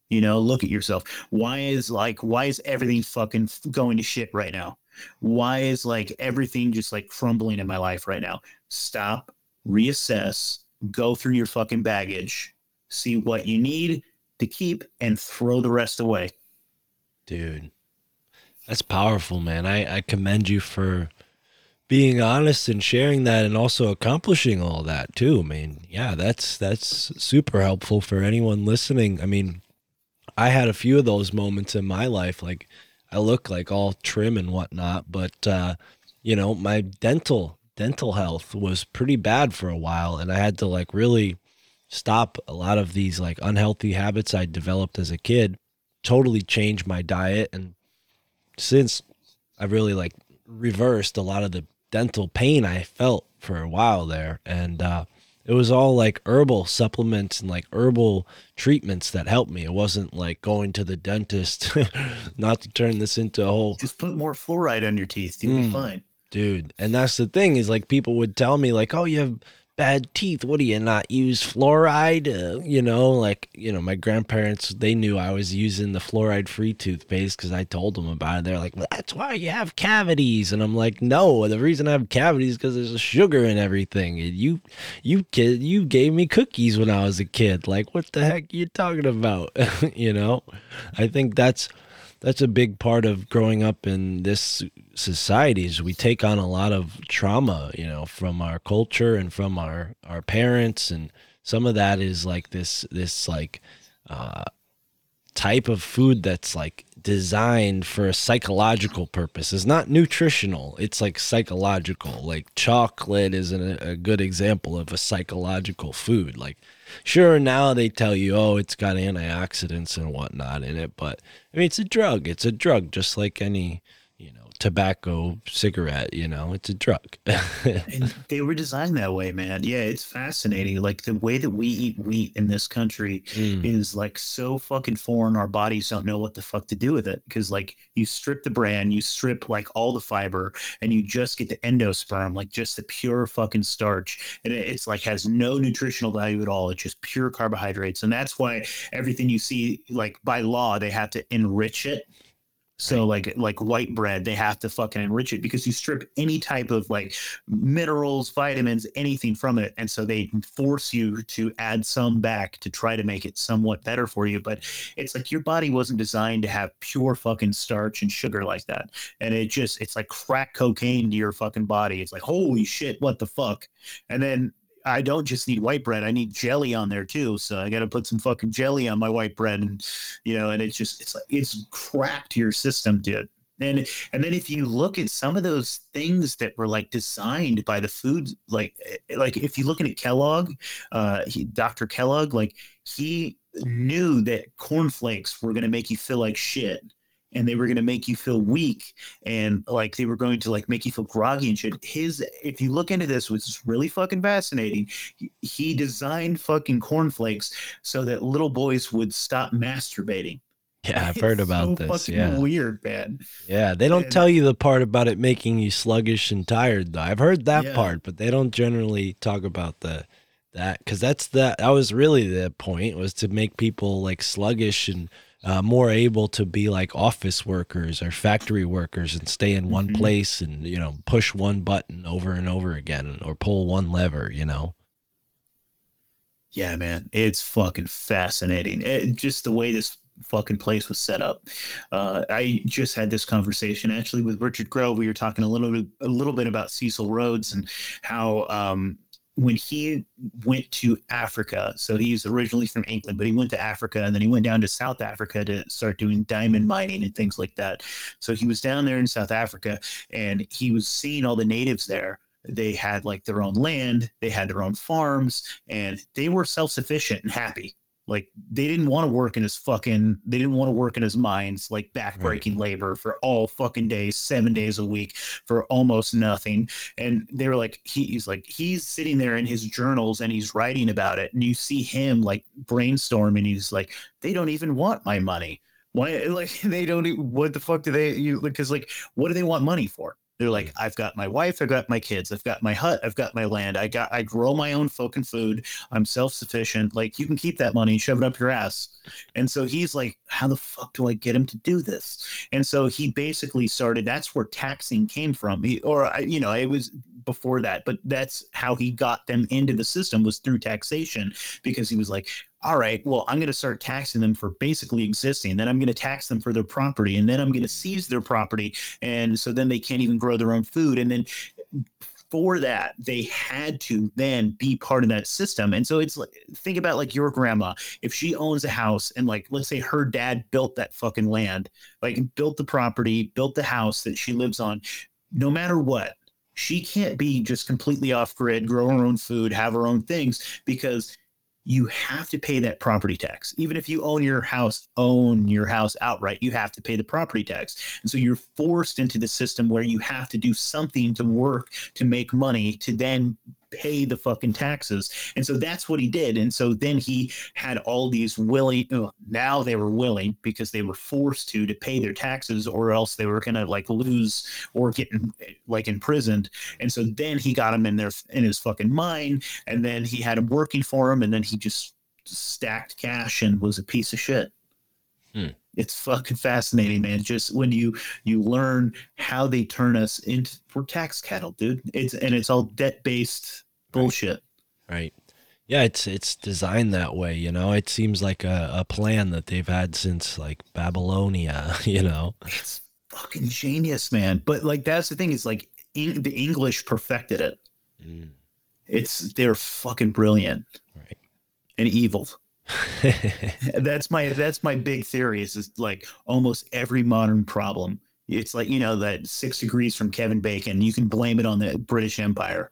You know look at yourself. Why is like why is everything fucking going to shit right now why is like everything just like crumbling in my life right now stop reassess go through your fucking baggage see what you need to keep and throw the rest away Dude. That's powerful, man. I, I commend you for being honest and sharing that and also accomplishing all that too. I mean, yeah, that's that's super helpful for anyone listening. I mean, I had a few of those moments in my life. Like I look like all trim and whatnot, but uh, you know, my dental dental health was pretty bad for a while and I had to like really stop a lot of these like unhealthy habits I developed as a kid, totally change my diet and since I've really like reversed a lot of the dental pain I felt for a while there. And uh, it was all like herbal supplements and like herbal treatments that helped me. It wasn't like going to the dentist, [laughs] not to turn this into a whole Just put more fluoride on your teeth. You'll Mm. be fine. dude. And that's the thing is like people would tell me like, oh, you have bad teeth. What do you not use fluoride? Uh, you know, like you know, my grandparents they knew I was using the fluoride free toothpaste because I told them about it. They're like, well, that's why you have cavities, and I'm like, no, the reason I have cavities because there's sugar in everything. And you, you kid, you gave me cookies when I was a kid. Like, what the heck are you talking about? [laughs] you know, I think that's that's a big part of growing up in this society is we take on a lot of trauma you know from our culture and from our our parents. And some of that is like this this like uh type of food that's like designed for a psychological purpose. It's not nutritional. It's like psychological. Like chocolate is an, a good example of a psychological food. Like sure now they tell you oh it's got antioxidants and whatnot in it but i mean it's a drug. It's a drug just like any tobacco cigarette you know it's a drug [laughs] And they were designed that way, man. Yeah, it's fascinating. Like the way that we eat wheat in this country Mm, is like so fucking foreign. Our bodies don't know what the fuck to do with it because, like, you strip the bran, you strip like all the fiber, and you just get the endosperm, like just the pure fucking starch, and it's like has no nutritional value at all. It's just pure carbohydrates, and that's why everything you see, like by law, they have to enrich it. So like like white bread, they have to fucking enrich it because you strip any type of like minerals, vitamins, anything from it, and so they force you to add some back to try to make it somewhat better for you. But it's like your body wasn't designed to have pure fucking starch and sugar like that, and it just it's like crack cocaine to your fucking body. It's like holy shit, what the fuck? And then I don't just need white bread. I need jelly on there too. So I got to put some fucking jelly on my white bread, and you know, and it's just it's like it's crack to your system, dude. And and then if you look at some of those things that were like designed by the food, like like if you look at Kellogg, uh, Dr. Kellogg, like he knew that cornflakes were gonna make you feel like shit. And they were going to make you feel weak, and like they were going to like make you feel groggy and shit. His, if you look into this, which is really fucking fascinating, he, designed fucking cornflakes so that little boys would stop masturbating. yeah i've [laughs] heard It's about so this yeah weird, man. yeah they don't And- tell you the part about it making you sluggish and tired though i've heard that Yeah. part but they don't generally talk about the that because that's the that was really the point was to make people like sluggish and uh, more able to be like office workers or factory workers and stay in one Mhm. place and you know push one button over and over again or pull one lever you know Yeah, man, it's fucking fascinating. It, just the way this fucking place was set up. Uh, I just had this conversation actually with Richard Grove. We were talking a little bit, a little bit about Cecil Rhodes and how um, when he went to Africa, so he's originally from England, but he went to Africa and then he went down to South Africa to start doing diamond mining and things like that. So he was down there in South Africa and he was seeing all the natives there. They had like their own land, they had their own farms, and they were self-sufficient and happy. Like they didn't want to work in his fucking they didn't want to work in his mines like backbreaking labor for all fucking days, seven days a week for almost nothing. And they were like, he, he's like, he's sitting there in his journals and he's writing about it. And you see him like brainstorming. He's like, they don't even want my money. Why [laughs] like they don't what the fuck do they you because like what do they want money for? They're hmm. like, I've got my wife, I've got my kids, I've got my hut, I've got my land, I got I grow my own fucking food, I'm self-sufficient. Like you can keep that money and shove it up your ass. And so he's like, How the fuck do I get him to do this? And so he basically started that's where taxing came from. He, or I- you know, it was before that, but that's how he got them into the system was through taxation because he was like, all right, well, I'm going to start taxing them for basically existing. Then I'm going to tax them for their property, and then I'm going to seize their property, and so then they can't even grow their own food. And then for that, they had to then be part of that system. And so it's like think about like your grandma. If she owns a house and like let's say her dad built that fucking land, like built the property, built the house that she lives on, no matter what, she can't be just completely off grid, grow her own food, have her own things because you have to pay that property tax. Even if you own your house, own your house outright, you have to pay the property tax. And so you're forced into the system where you have to do something to work to make money to then pay the fucking taxes. And so that's what he did. And so then he had all these willing, now they were willing because they were forced to to pay their taxes or else they were going to like lose or get like imprisoned. And so then he got him in there in his fucking mind and then he had him working for him and then he just stacked cash and was a piece of shit. It's fucking fascinating, man. Just when you you learn how they turn us into for tax cattle, dude. It's and it's all debt based bullshit. Right. Yeah, it's it's designed that way, you know. It seems like a, a plan that they've had since like Babylonia, [laughs] you know. It's fucking genius, man. But like that's the thing is like the English perfected it. Mm. It's they're fucking brilliant Right. and evil. [laughs] that's my that's my big theory is, is like almost every modern problem it's like you know that six degrees from kevin bacon you can blame it on the british empire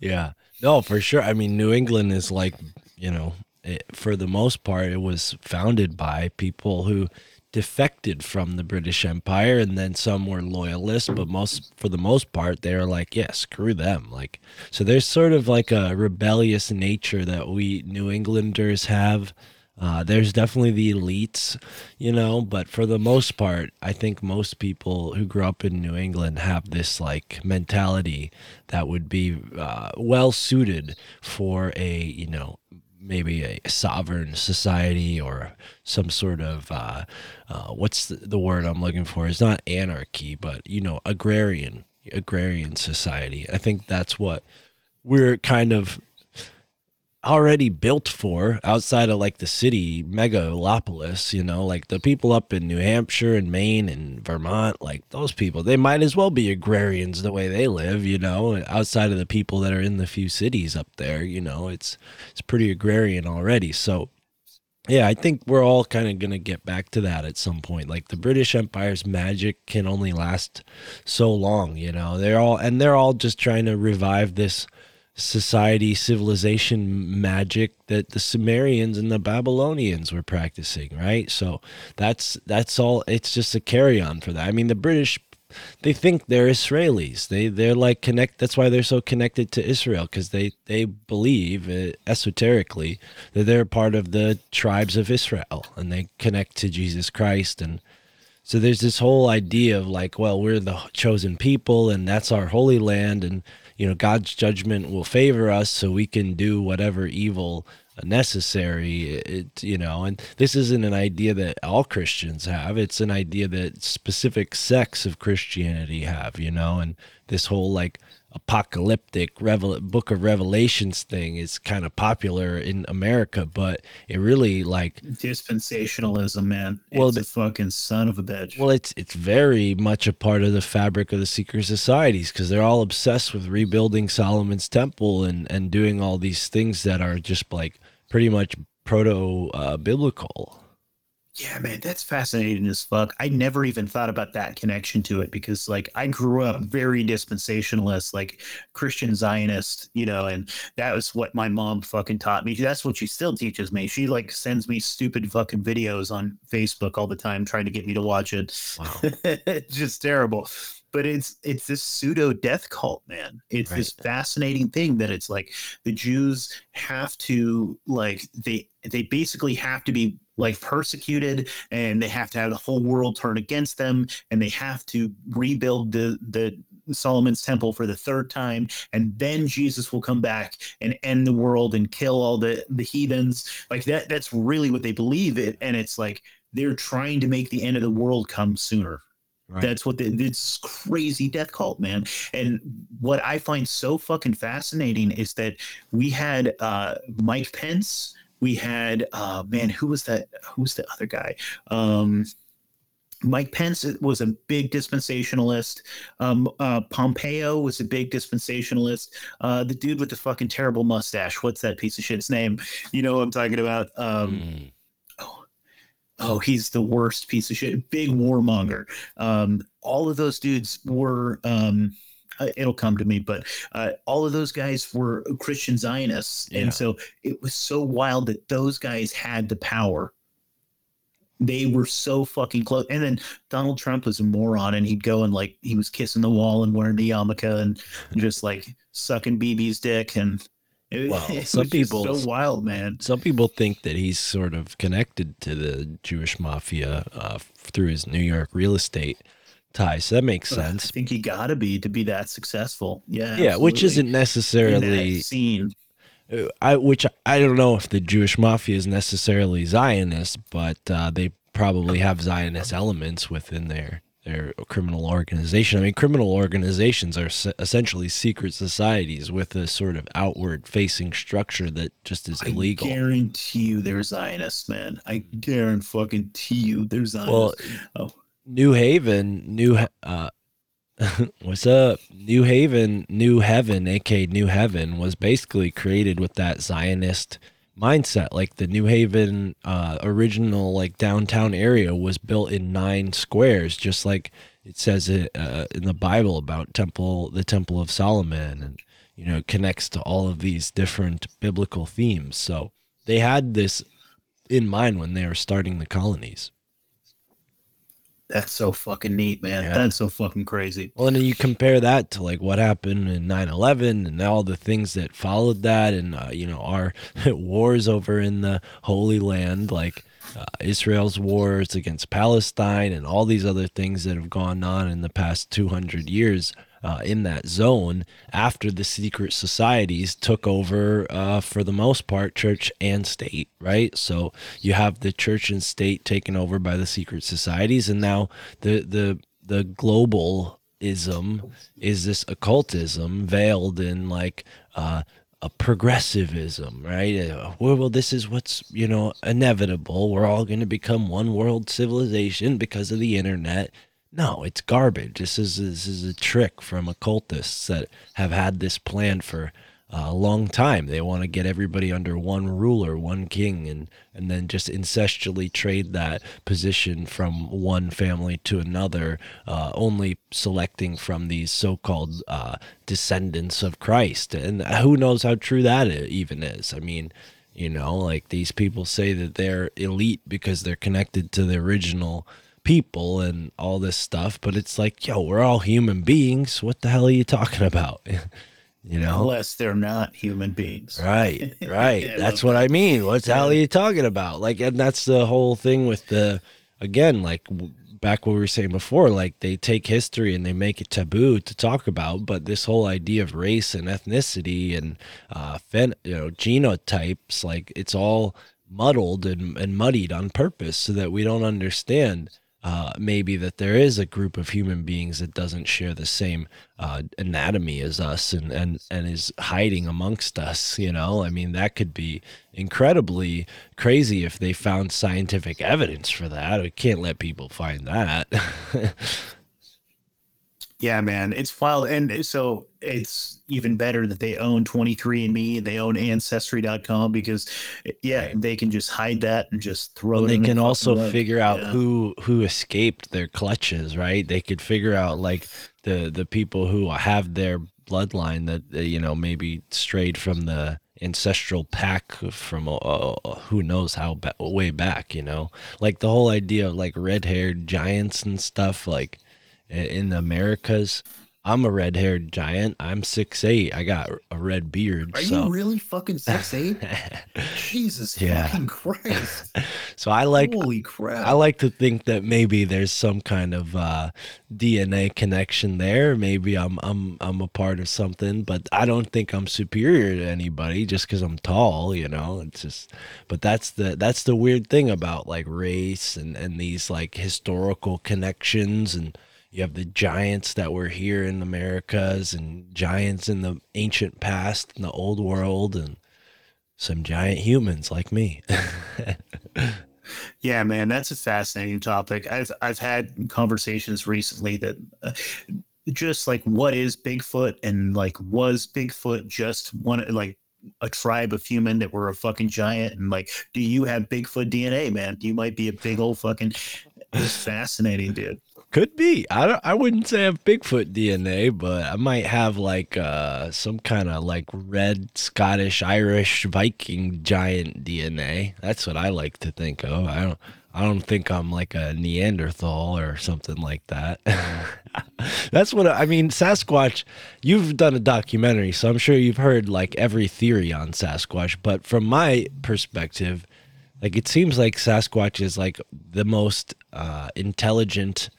yeah. No, for sure. I mean, New England is like, you know, it, for the most part, it was founded by people who defected from the British Empire, and then some were loyalists, but most, for the most part, they were like, yeah, screw them. Like, so there's sort of like a rebellious nature that we New Englanders have. Uh, there's definitely the elites, you know, but for the most part, I think most people who grew up in New England have this like mentality that would be uh, well suited for a, you know, maybe a sovereign society or some sort of uh, uh, what's the, the word I'm looking for? It's not anarchy, but you know, agrarian agrarian society. I think that's what we're kind of already built for outside of like the city megalopolis you know like the people up in new hampshire and maine and vermont like those people they might as well be agrarians the way they live you know outside of the people that are in the few cities up there you know it's it's pretty agrarian already. So yeah i think we're all kind of going to get back to that at some point. Like the british empire's magic can only last so long you know they're all and they're all just trying to revive this society civilization magic that the Sumerians and the Babylonians were practicing, right? So that's that's all it's just a carry on for that. I mean the British they think they're Israelis. They they're like connect that's why they're so connected to Israel cuz they they believe uh, esoterically that they're part of the tribes of Israel and they connect to Jesus Christ and so there's this whole idea of like, well, we're the chosen people and that's our holy land and you know God's judgment will favor us so we can do whatever evil necessary it you know and this isn't an idea that all Christians have. It's an idea that specific sects of Christianity have you know and this whole like apocalyptic revel- book of revelations thing is kind of popular in America but it really like dispensationalism man Well, it's a fucking son of a bitch Well, it's it's very much a part of the fabric of the secret societies because they're all obsessed with rebuilding Solomon's temple and and doing all these things that are just like pretty much proto uh, biblical. Yeah, man, that's fascinating as fuck. I never even thought about that connection to it because, like, I grew up very dispensationalist, like Christian Zionist, you know, and that was what my mom fucking taught me. That's what she still teaches me. She like sends me stupid fucking videos on Facebook all the time, trying to get me to watch it. Wow. it's [laughs] just terrible. But it's it's this pseudo death cult, man. It's this fascinating thing that it's like the Jews have to like they they basically have to be like persecuted and they have to have the whole world turn against them and they have to rebuild the the Solomon's temple for the third time and then Jesus will come back and end the world and kill all the the heathens like that that's really what they believe it and it's like they're trying to make the end of the world come sooner Right. that's what the, it's crazy death cult, man. And what I find so fucking fascinating is that we had uh, Mike Pence we had uh man who was that who was the other guy um Mike Pence was a big dispensationalist. Um, uh, Pompeo was a big dispensationalist. Uh, the dude with the fucking terrible mustache, what's that piece of shit's name? You know what I'm talking about? Um, Mm. oh, oh, he's the worst piece of shit. Big warmonger. Um, all of those dudes were. Um, it'll come to me, but uh, all of those guys were Christian Zionists, Yeah. and so it was so wild that those guys had the power. They were so fucking close. And then Donald Trump was a moron, and he'd go and like he was kissing the wall and wearing the yarmulke and just like sucking Bibi's dick, and it, [laughs] some people- so wild, man. Some people think that he's sort of connected to the Jewish mafia uh, through his New York real estate ties. So that makes sense. I think you got to be to be that successful. Yeah, Yeah, which isn't necessarily scene. Uh, I which I don't know if the Jewish mafia is necessarily Zionist, but uh, they probably have Zionist elements within their their criminal organization. I mean, criminal organizations are se- essentially secret societies with a sort of outward facing structure that just is illegal. I guarantee you, they're Zionists, man. I guarantee fucking you, they're Well, oh, New Haven, New uh, [laughs] what's up? New Haven, New Heaven, aka New Heaven, was basically created with that Zionist mindset. Like the New Haven uh, original, like downtown area, was built in nine squares, just like it says it uh, in the Bible about temple, the Temple of Solomon, and you know, connects to all of these different biblical themes. So they had this in mind when they were starting the colonies. That's so fucking neat, man. Yeah. That's so fucking crazy. Well, and then you compare that to like what happened in 9/11 and all the things that followed that, and uh, you know our [laughs] wars over in the Holy Land, like uh, Israel's wars against Palestine, and all these other things that have gone on in the past 200 years. Uh, in that zone, after the secret societies took over, uh, for the most part, church and state, right? So you have the church and state taken over by the secret societies, and now the the the global ism is this occultism veiled in like uh, a progressivism, right? Uh, well, this is what's you know inevitable. We're all going to become one world civilization because of the internet. No, it's garbage. This is this is a trick from occultists that have had this plan for uh, a long time. They want to get everybody under one ruler, one king, and and then just incestually trade that position from one family to another, uh, only selecting from these so-called uh, descendants of Christ. And who knows how true that even is? I mean, you know, like these people say that they're elite because they're connected to the original people and all this stuff, but it's like, yo, we're all human beings. What the hell are you talking about? [laughs] you know? Unless they're not human beings. Right, [laughs] right. I that's what I mean. What the hell are you talking about? Like, and that's the whole thing with the, again, like w- back what we were saying before, like they take history and they make it taboo to talk about. But this whole idea of race and ethnicity and, uh, fen- you know, genotypes, like it's all muddled and, and muddied on purpose so that we don't understand uh, maybe that there is a group of human beings that doesn't share the same uh, anatomy as us and, and, and is hiding amongst us. You know, I mean, that could be incredibly crazy if they found scientific evidence for that. We can't let people find that. [laughs] Yeah, man, it's wild. And so it's even better that they own 23andMe and they own Ancestry.com because, yeah, they can just hide that and just throw Well, it they in the can fucking also rug. figure out Yeah. who who escaped their clutches, right? They could figure out like the the people who have their bloodline that uh, you know maybe strayed from the ancestral pack from uh, uh, who knows how ba- way back, you know, like the whole idea of like red haired giants and stuff, like in the Americas. I'm a red haired giant. I'm six eight. I got a red beard. Are so you really fucking six eight? [laughs] Jesus Yeah. fucking Christ. [laughs] so I like Holy crap. I like to think that maybe there's some kind of uh, DNA connection there. Maybe I'm I'm I'm a part of something, but I don't think I'm superior to anybody just because I'm tall. You know, it's just. But that's the that's the weird thing about like race and and these like historical connections and. You have the giants that were here in Americas and giants in the ancient past in the old world and some giant humans like me. [laughs] Yeah, man, that's a fascinating topic. I've I've had conversations recently that uh, just like what is Bigfoot and like was Bigfoot just one like a tribe of human that were a fucking giant and like do you have Bigfoot DNA, man? You might be a big old fucking it's fascinating, dude. Could be. I don't, I wouldn't say I have Bigfoot DNA, but I might have like uh some kind of like red Scottish Irish Viking giant DNA. That's what I like to think of. I don't I don't think I'm like a Neanderthal or something like that. [laughs] That's what I mean. Sasquatch, you've done a documentary, so I'm sure you've heard like every theory on Sasquatch. But from my perspective, like it seems like Sasquatch is like the most uh, intelligent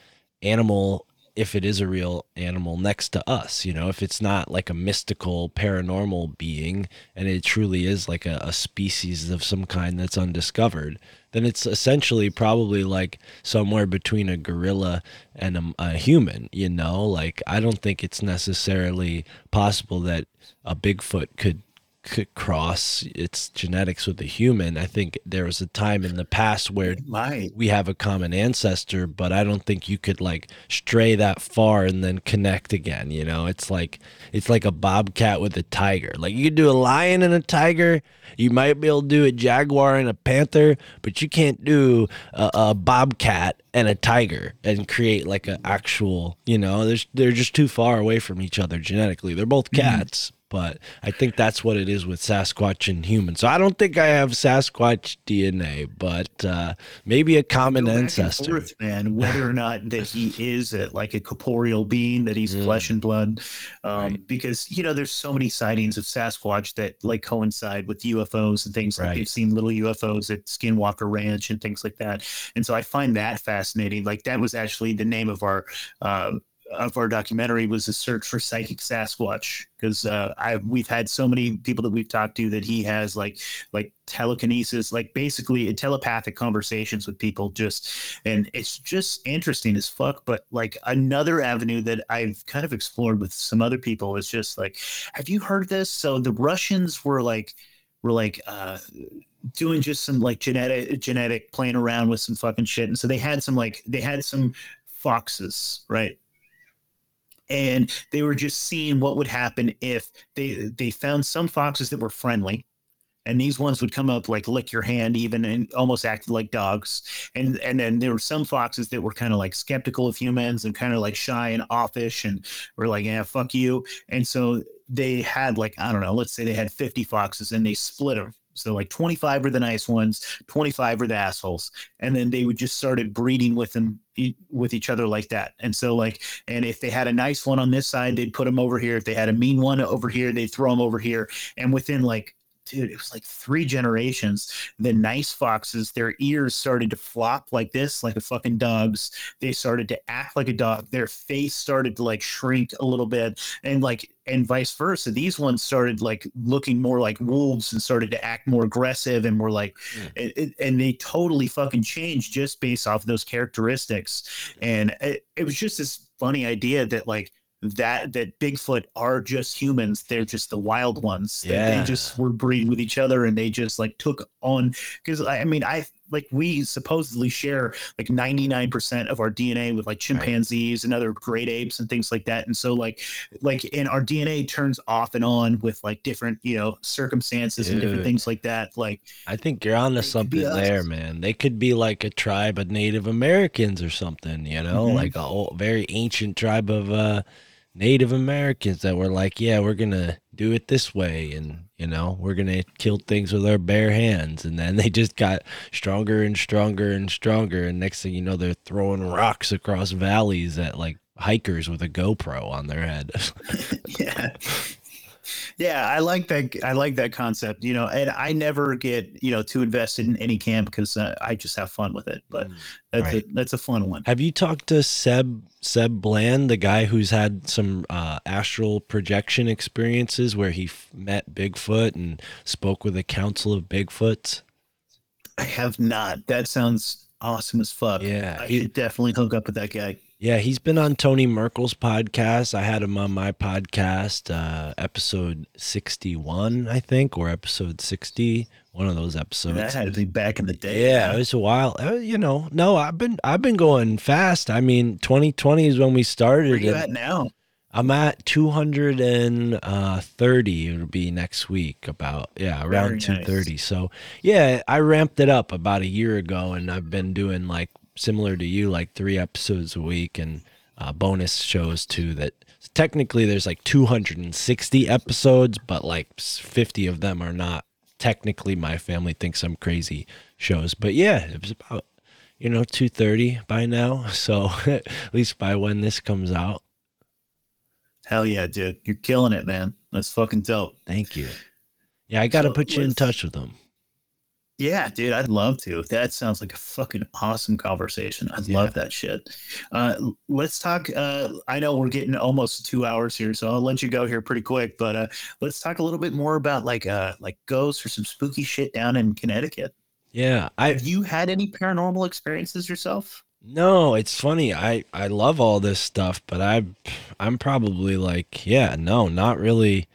animal if it is a real animal next to us you know? If it's not like a mystical paranormal being and it truly is like a, a species of some kind that's undiscovered then it's essentially probably like somewhere between a gorilla and a, a human you know? Like i don't think it's necessarily possible that a bigfoot could could cross its genetics with a human. I think there was a time in the past where Might. we have a common ancestor, but I don't think you could like stray that far and then connect again. You know, it's like it's like a bobcat with a tiger. Like you could do a lion and a tiger, you might be able to do a jaguar and a panther, but you can't do a, a bobcat and a tiger and create like an actual. You know, there's they're just too far away from each other genetically. They're both mm-hmm. cats. But I think that's what it is with Sasquatch and humans. So I don't think I have Sasquatch DNA, but uh, maybe a common Go back and ancestor. forth, man. Whether or not that he [laughs] is a, like a corporeal being, that he's Mm. flesh and blood, um, Right. because you know there's so many sightings of Sasquatch that like coincide with UFOs and things. Like Right. they've seen little UFOs at Skinwalker Ranch and things like that, and so I find that fascinating. Like that was actually the name of our. Uh, of our documentary was a search for psychic Sasquatch because uh, I we've had so many people that we've talked to that he has like like telekinesis, like basically telepathic conversations with people. Just and it's just interesting as fuck. But like another avenue that I've kind of explored with some other people is just like, have you heard this? So the Russians were like were like uh doing just some like genetic genetic playing around with some fucking shit and so they had some like they had some foxes right and they were just seeing what would happen if they they found some foxes that were friendly. And these ones would come up like lick your hand even and almost act like dogs. And and then there were some foxes that were kind of like skeptical of humans and kind of like shy and offish and were like yeah fuck you. And so they had like i don't know let's say they had 50 foxes and they split them so like 25 are the nice ones 25 are the assholes and then they would just started breeding with them with each other like that. And so like and if they had a nice one on this side they'd put them over here. If they had a mean one over here they'd throw them over here. And within like dude it was like three generations. The nice foxes their ears started to flop like this like a fucking dog's. They started to act like a dog. Their face started to like shrink a little bit. And like and vice versa. These ones started like looking more like wolves and started to act more aggressive and more like hmm. it, it- and they totally fucking changed just based off those characteristics. And it, it was just this funny idea that like that that Bigfoot are just humans. They're just the wild ones. Yeah. They just were breeding with each other and they just like took on because I, I mean I like we supposedly share like 99% of our DNA with like chimpanzees and other great apes and things like that. And so like like and our DNA turns off and on with like different, you know, circumstances and different things like that. Like I think you're onto They something there, man. They could be like a tribe of Native Americans or something, you know, Mhm. like a whole, very ancient tribe of uh, Native Americans that were like, yeah, we're gonna do it this way, and you know, we're gonna kill things with our bare hands, and then they just got stronger and stronger and stronger, and next thing you know, they're throwing rocks across valleys at like hikers with a GoPro on their head. [laughs] [laughs] yeah yeah i like that i like that concept you know and i never get you know too invested in any camp because uh, i just have fun with it but that's Right. a that's a fun one Have you talked to Seb Seb Bland, the guy who's had some uh, astral projection experiences where he f- met Bigfoot and spoke with a council of Bigfoots? i have not that sounds awesome as fuck Yeah, i he- should definitely hook up with that guy Yeah, he's been on Tony Merkel's podcast. I had him on my podcast, uh, episode 61, I think, or episode 60, one of those episodes. that had to be back in the day. Yeah, it was a while. Uh, you know, no, I've been I've been going fast. I mean, 2020 is when we started. Where you at now? I'm at 230. It'll be next week, about yeah, Very around nice. 230. So yeah, I ramped it up about a year ago, and I've been doing like similar to you, like three episodes a week and uh, bonus shows too. That technically there's like 260 episodes, but like 50 of them are not technically. My family thinks I'm crazy shows, but yeah, it was about you know 230 by now. [laughs] So at least by when this comes out. Hell yeah, dude. You're killing it, man. That's fucking dope. Thank you. Yeah, I got to So put you in touch with them. Yeah, dude, I'd love to. That sounds like a fucking awesome conversation. I'd Yeah. love that shit. Uh, let's talk. Uh, I know we're getting almost two hours here, so I'll let you go here pretty quick. But uh, let's talk a little bit more about like uh, like ghosts or some spooky shit down in Connecticut. Yeah, I Have you had any paranormal experiences yourself? no, it's funny. I I love all this stuff, but I I'm probably like, yeah, no, not really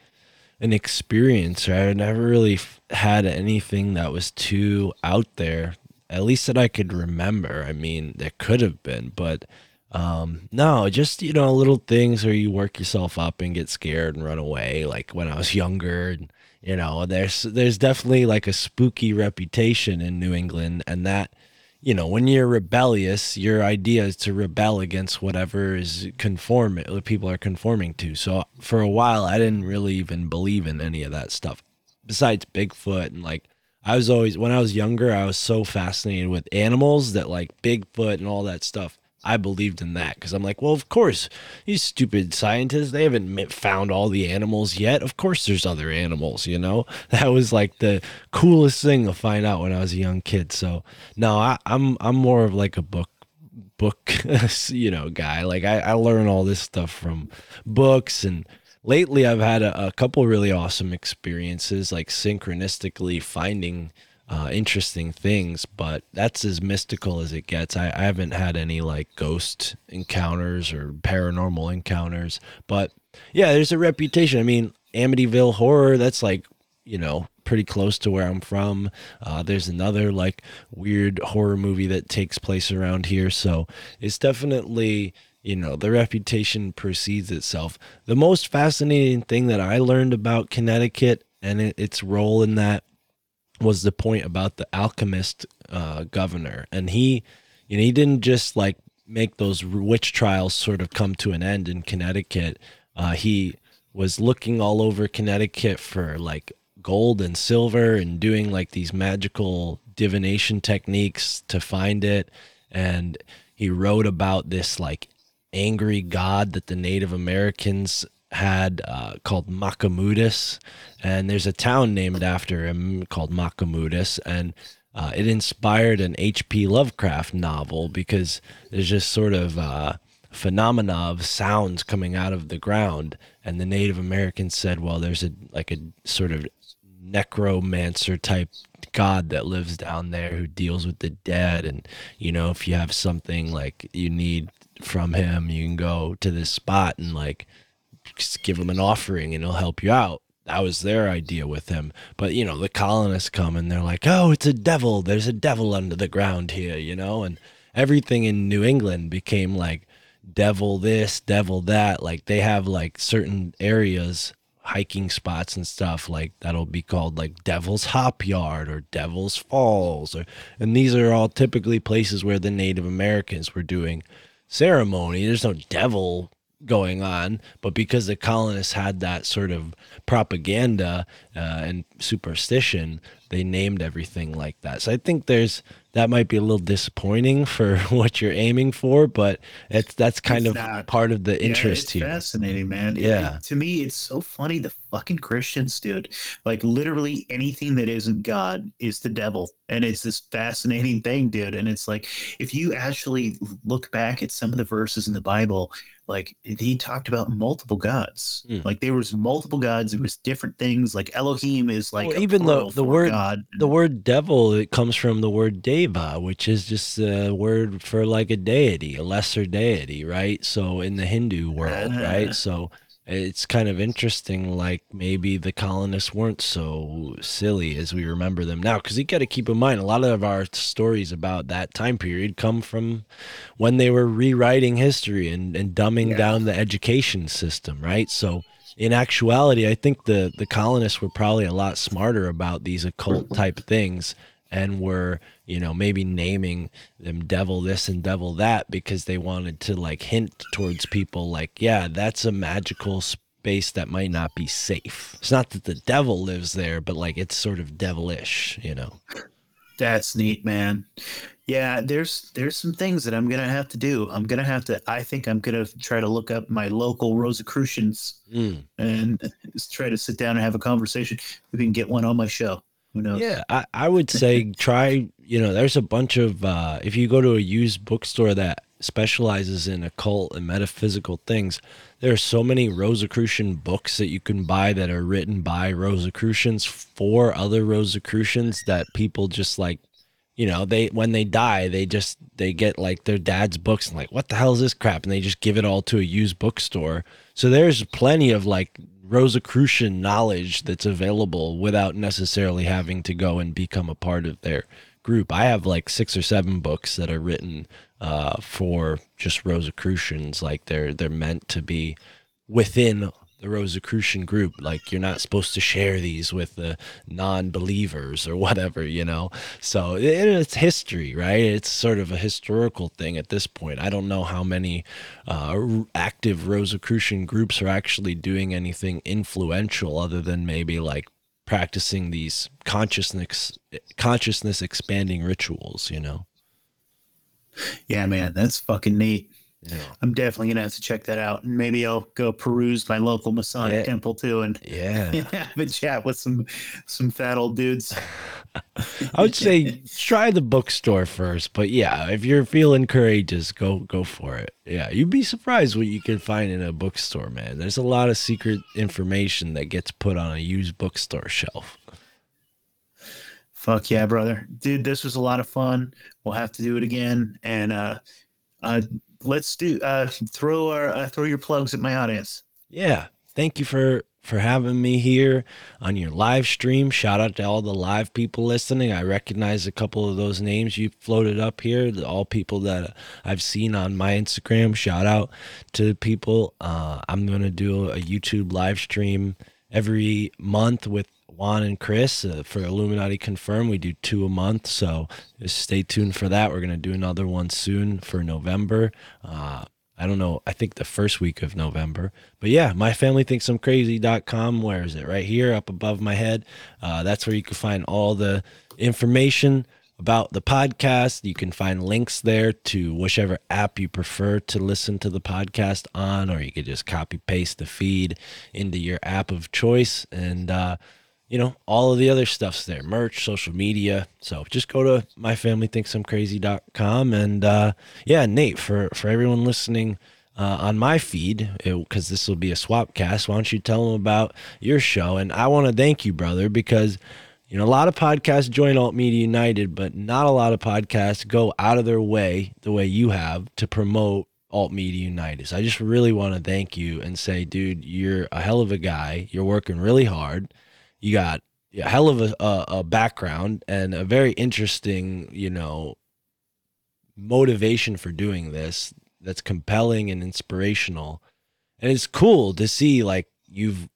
an experience. right? I never really had anything that was too out there, at least that I could remember. I mean, there could have been, but um no, just you know, little things where you work yourself up and get scared and run away like when I was younger and you know, there's there's definitely like a spooky reputation in New England and that you know, when you're rebellious, your idea is to rebel against whatever is conform what people are conforming to. So for a while, I didn't really even believe in any of that stuff. Besides Bigfoot and like, I was always when I was younger, I was so fascinated with animals that like Bigfoot and all that stuff. I believed in that because I'm like, well, of course, these stupid scientists, they haven't found all the animals yet. Of course, there's other animals, you know? [laughs] That was like the coolest thing to find out when I was a young kid. So, no, I, I'm I'm more of like a book book [laughs] you know guy like I, I learn all this stuff from books and lately i've had a, a couple really awesome experiences like synchronistically finding uh, interesting things but that's as mystical as it gets. I, I haven't had any like ghost encounters or paranormal encounters but yeah there's a reputation. I mean amityville horror that's like you know pretty close to where i'm from. Uh, there's another like weird horror movie that takes place around here so it's definitely you know the reputation precedes itself. The most fascinating thing that i learned about connecticut and it, its role in that was the point about the alchemist uh, governor. And he you know he didn't just like make those witch trials sort of come to an end in connecticut. Uh, he was looking all over connecticut for like gold and silver and doing like these magical divination techniques to find it. And he wrote about this like angry god that the native americans had uh, called Machimoodus, and there's a town named after him called Machimoodus, and uh, it inspired an H.P. Lovecraft novel because there's just sort of uh, phenomena of sounds coming out of the ground, and the Native Americans said, well, there's a like a sort of necromancer type god that lives down there who deals with the dead and you know if you have something like you need from him you can go to this spot and like just give him an offering and he'll help you out. That was their idea with him. But you know the colonists come and they're like oh it's a devil. There's a devil under the ground here you know? And everything in new england became like devil this devil that. Like they have like certain areas hiking spots and stuff like that'll be called like devil's hop yard or devil's falls or and these are all typically places where the native americans were doing ceremony. There's no devil going on but because the colonists had that sort of propaganda uh, and superstition they named everything like that so i think there's that might be a little disappointing for [laughs] what you're aiming for but it's that's kind It's of not. part of the Yeah, interest it's here Fascinating, man. Yeah. it- to me, it's so funny. The fucking Christians, dude. Like literally anything that isn't God is the devil, and it's this fascinating thing, dude. And it's like if you actually look back at some of the verses in the Bible, like he talked about multiple gods. Hmm. Like there was multiple gods. There was different things. Like Elohim is like Well, even though the word god. the word devil it comes from the word deva which is just a word for like a deity a lesser deity right so in the hindu world Ah. right so it's kind of interesting like maybe the colonists weren't so silly as we remember them now because you got to keep in mind a lot of our stories about that time period come from when they were rewriting history and, and dumbing Yeah. down the education system right so in actuality, I think the the colonists were probably a lot smarter about these occult type things and were, you know, maybe naming them devil this and devil that because they wanted to like hint towards people like, yeah, that's a magical space that might not be safe. It's not that the devil lives there, but like it's sort of devilish, you know. That's neat, man. Yeah, there's there's some things that I'm gonna have to do. I'm gonna have to. I think I'm gonna try to look up my local Rosicrucians Mm. and just [laughs] try to sit down and have a conversation. We can get one on my show. Who knows? Yeah, I, I would say [laughs] try, you know, there's a bunch of, uh, if you go to a used bookstore that specializes in occult and metaphysical things, there are so many Rosicrucian books that you can buy that are written by Rosicrucians for other Rosicrucians that people just like, you know, they, when they die, they just, they get like their dad's books and like, what the hell is this crap? And they just give it all to a used bookstore. So there's plenty of like Rosicrucian knowledge that's available without necessarily having to go and become a part of their group. I have like six or seven books that are written uh, for just Rosicrucians. Like they're they're meant to be within the Rosicrucian group. Like you're not supposed to share these with the non-believers or whatever, you know. So it, it's history, right? It's sort of a historical thing at this point. I don't know how many uh, active Rosicrucian groups are actually doing anything influential other than maybe like practicing these consciousness consciousness expanding rituals, you know. Yeah, man, that's fucking neat. Yeah. I'm definitely gonna have to check that out, and maybe I'll go peruse my local Masonic Yeah. temple too, and Yeah. [laughs] have a chat with some some fat old dudes. [laughs] I would say try the bookstore first, but yeah, if you're feeling courageous, go go for it. Yeah, you'd be surprised what you can find in a bookstore, man. There's a lot of secret information that gets put on a used bookstore shelf. Fuck yeah, brother, dude, this was a lot of fun. We'll have to do it again, and uh, uh, let's do uh, throw our uh, throw your plugs at my audience. Yeah, thank you for for having me here on your live stream. Shout out to all the live people listening. I recognize a couple of those names you floated up here. All people that I've seen on my Instagram. Shout out to people. Uh, I'm gonna do a YouTube live stream every month with Juan and Chris uh, for Illuminati Confirm. We do two a month, so just stay tuned for that. We're gonna do another one soon for November. Uh, I don't know. I think the first week of November. But yeah, my family thinks I'm crazy.com. Where is it? Right here up above my head. Uh, that's where you can find all the information about the podcast. You can find links there to whichever app you prefer to listen to the podcast on, or you could just copy paste the feed into your app of choice. And, uh, you know, all of the other stuff's there merch, social media. So just go to myfamilythinksimcrazy.com. And uh, yeah, Nate, for, for everyone listening uh, on my feed, because this will be a swap cast, why don't you tell them about your show? And I want to thank you, brother, because. You know, a lot of podcasts join Alt Media United, but not a lot of podcasts go out of their way the way you have to promote Alt Media United. So I just really want to thank you and say, dude, you're a hell of a guy. You're working really hard. You got a hell of a, a, a background and a very interesting, you know, motivation for doing this that's compelling and inspirational. And it's cool to see like you've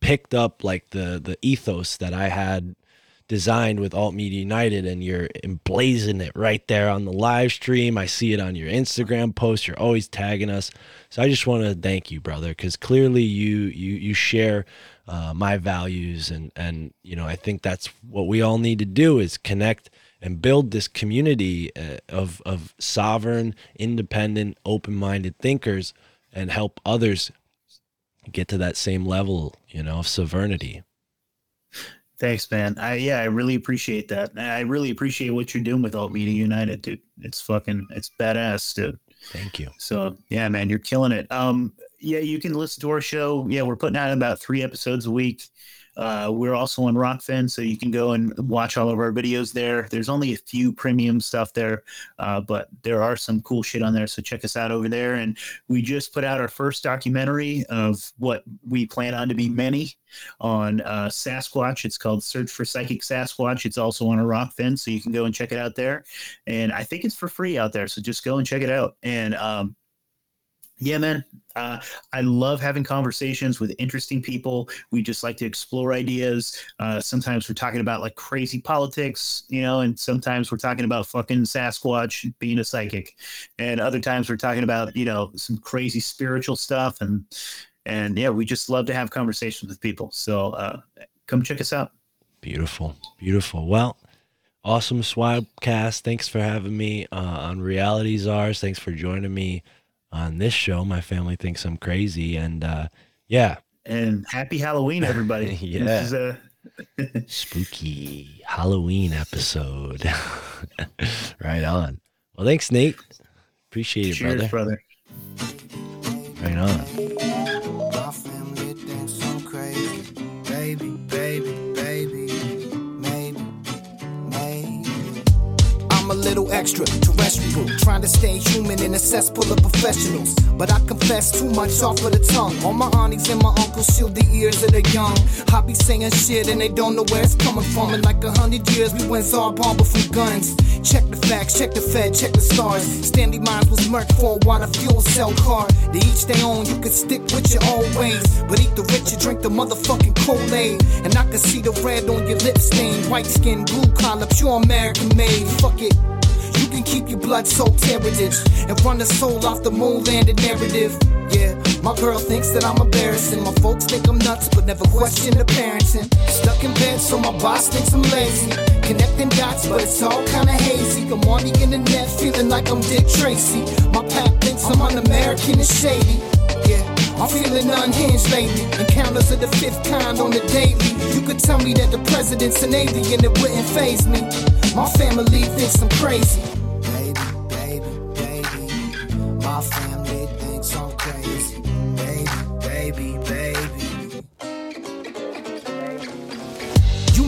picked up like the the ethos that I had designed with Alt Media United and you're emblazing it right there on the live stream. I see it on your Instagram post. You're always tagging us. So I just want to thank you, brother, because clearly you you you share uh, my values and and you know I think that's what we all need to do is connect and build this community uh, of of sovereign, independent, open-minded thinkers and help others get to that same level, you know, of sovereignty. Thanks, man. I yeah, I really appreciate that. I really appreciate what you're doing with Alt Media United, dude. It's fucking it's badass, dude. Thank you. So yeah, man, you're killing it. Um, yeah, you can listen to our show. Yeah, we're putting out about three episodes a week. Uh, we're also on Rokfin, so you can go and watch all of our videos there. There's only a few premium stuff there, uh, but there are some cool shit on there. So check us out over there. And we just put out our first documentary of what we plan on to be many on uh, Sasquatch. It's called Search for Psychic Sasquatch. It's also on a Rokfin, so you can go and check it out there. And I think it's for free out there, so just go and check it out. And um, yeah, man. Uh, I love having conversations with interesting people. We just like to explore ideas. Uh, sometimes we're talking about like crazy politics, you know, and sometimes we're talking about fucking Sasquatch being a psychic, and other times we're talking about you know some crazy spiritual stuff, and and yeah, we just love to have conversations with people. So uh, come check us out. Beautiful, beautiful. Well, awesome Swabcast. Thanks for having me uh, on Reality Czars. Thanks for joining me on this show. My family thinks I'm crazy, and uh, yeah, And happy Halloween, everybody. [laughs] Yeah. This is a [laughs] spooky Halloween episode. [laughs] right on. Well, thanks, Nate. Appreciate it, cheers, brother. brother. Right on. Little extra terrestrial, trying to stay human in a cesspool of professionals. But I confess too much off of the tongue. All my aunties and my uncles shield the ears of the young. I be saying shit and they don't know where it's coming from. In like a hundred years, we went Tsar Bomba from guns. Check the facts, check the Fed, check the stars. Stanley Meyers was murked for a water fuel cell car. They each their own, you can stick with your old ways. But eat the rich and drink the motherfucking Kool-Aid. And I can see the red on your lip stain. White skin, blue collar, pure American made. Fuck it. Keep your blood soaked heritage and run the soul off the moon landed narrative. Yeah, my girl thinks that I'm embarrassing. My folks think I'm nuts, but never question the parenting. Stuck in bed, so my boss thinks I'm lazy. Connecting dots, but it's all kinda hazy. I'm on the internet, feeling like I'm Dick Tracy. My pap thinks I'm un-American and shady. Yeah, I'm feeling unhinged lately. Encounters of the fifth kind on the daily. You could tell me that the president's an alien, it wouldn't phase me. My family thinks I'm crazy. My family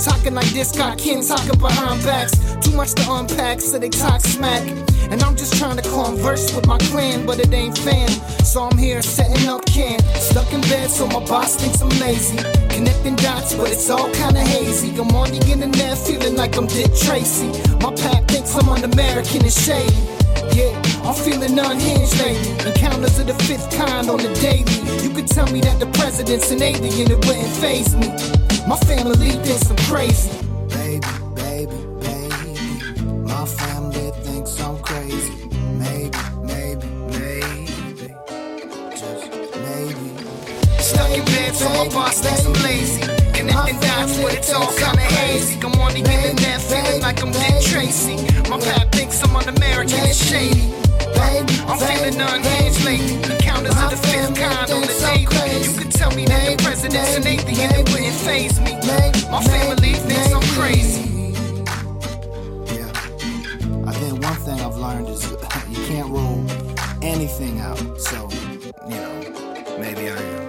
Talking like this, got kin talking behind backs. Too much to unpack, so they talk smack. And I'm just trying to converse with my clan, but it ain't fam. So I'm here setting up camp. Stuck in bed, so my boss thinks I'm lazy. Connecting dots, but it's all kinda hazy. I'm on the internet, feeling like I'm Dick Tracy. My pap thinks I'm un-American and shady. Yeah, I'm feeling unhinged lately. Encounters of the fifth kind on the daily. You could tell me that the president's an alien, it wouldn't phase me. My family thinks I'm crazy. Baby, baby, baby. My family thinks I'm crazy. Maybe, maybe, maybe. Just maybe. Stuck in bed, so my boss thinks I'm lazy. Connecting dots, but it's all kinda hazy. I'm on the internet, feeling like I'm Dick Tracy. My pap thinks I'm un-American and shady. I'm feeling unhinged lately. Encounters of the fifth kind on the daily. You could tell me that the president's an alien, it wouldn't phase me. My family thinks I'm crazy. Yeah. I think one thing I've learned is [laughs] you can't rule anything out. So, you know, maybe I.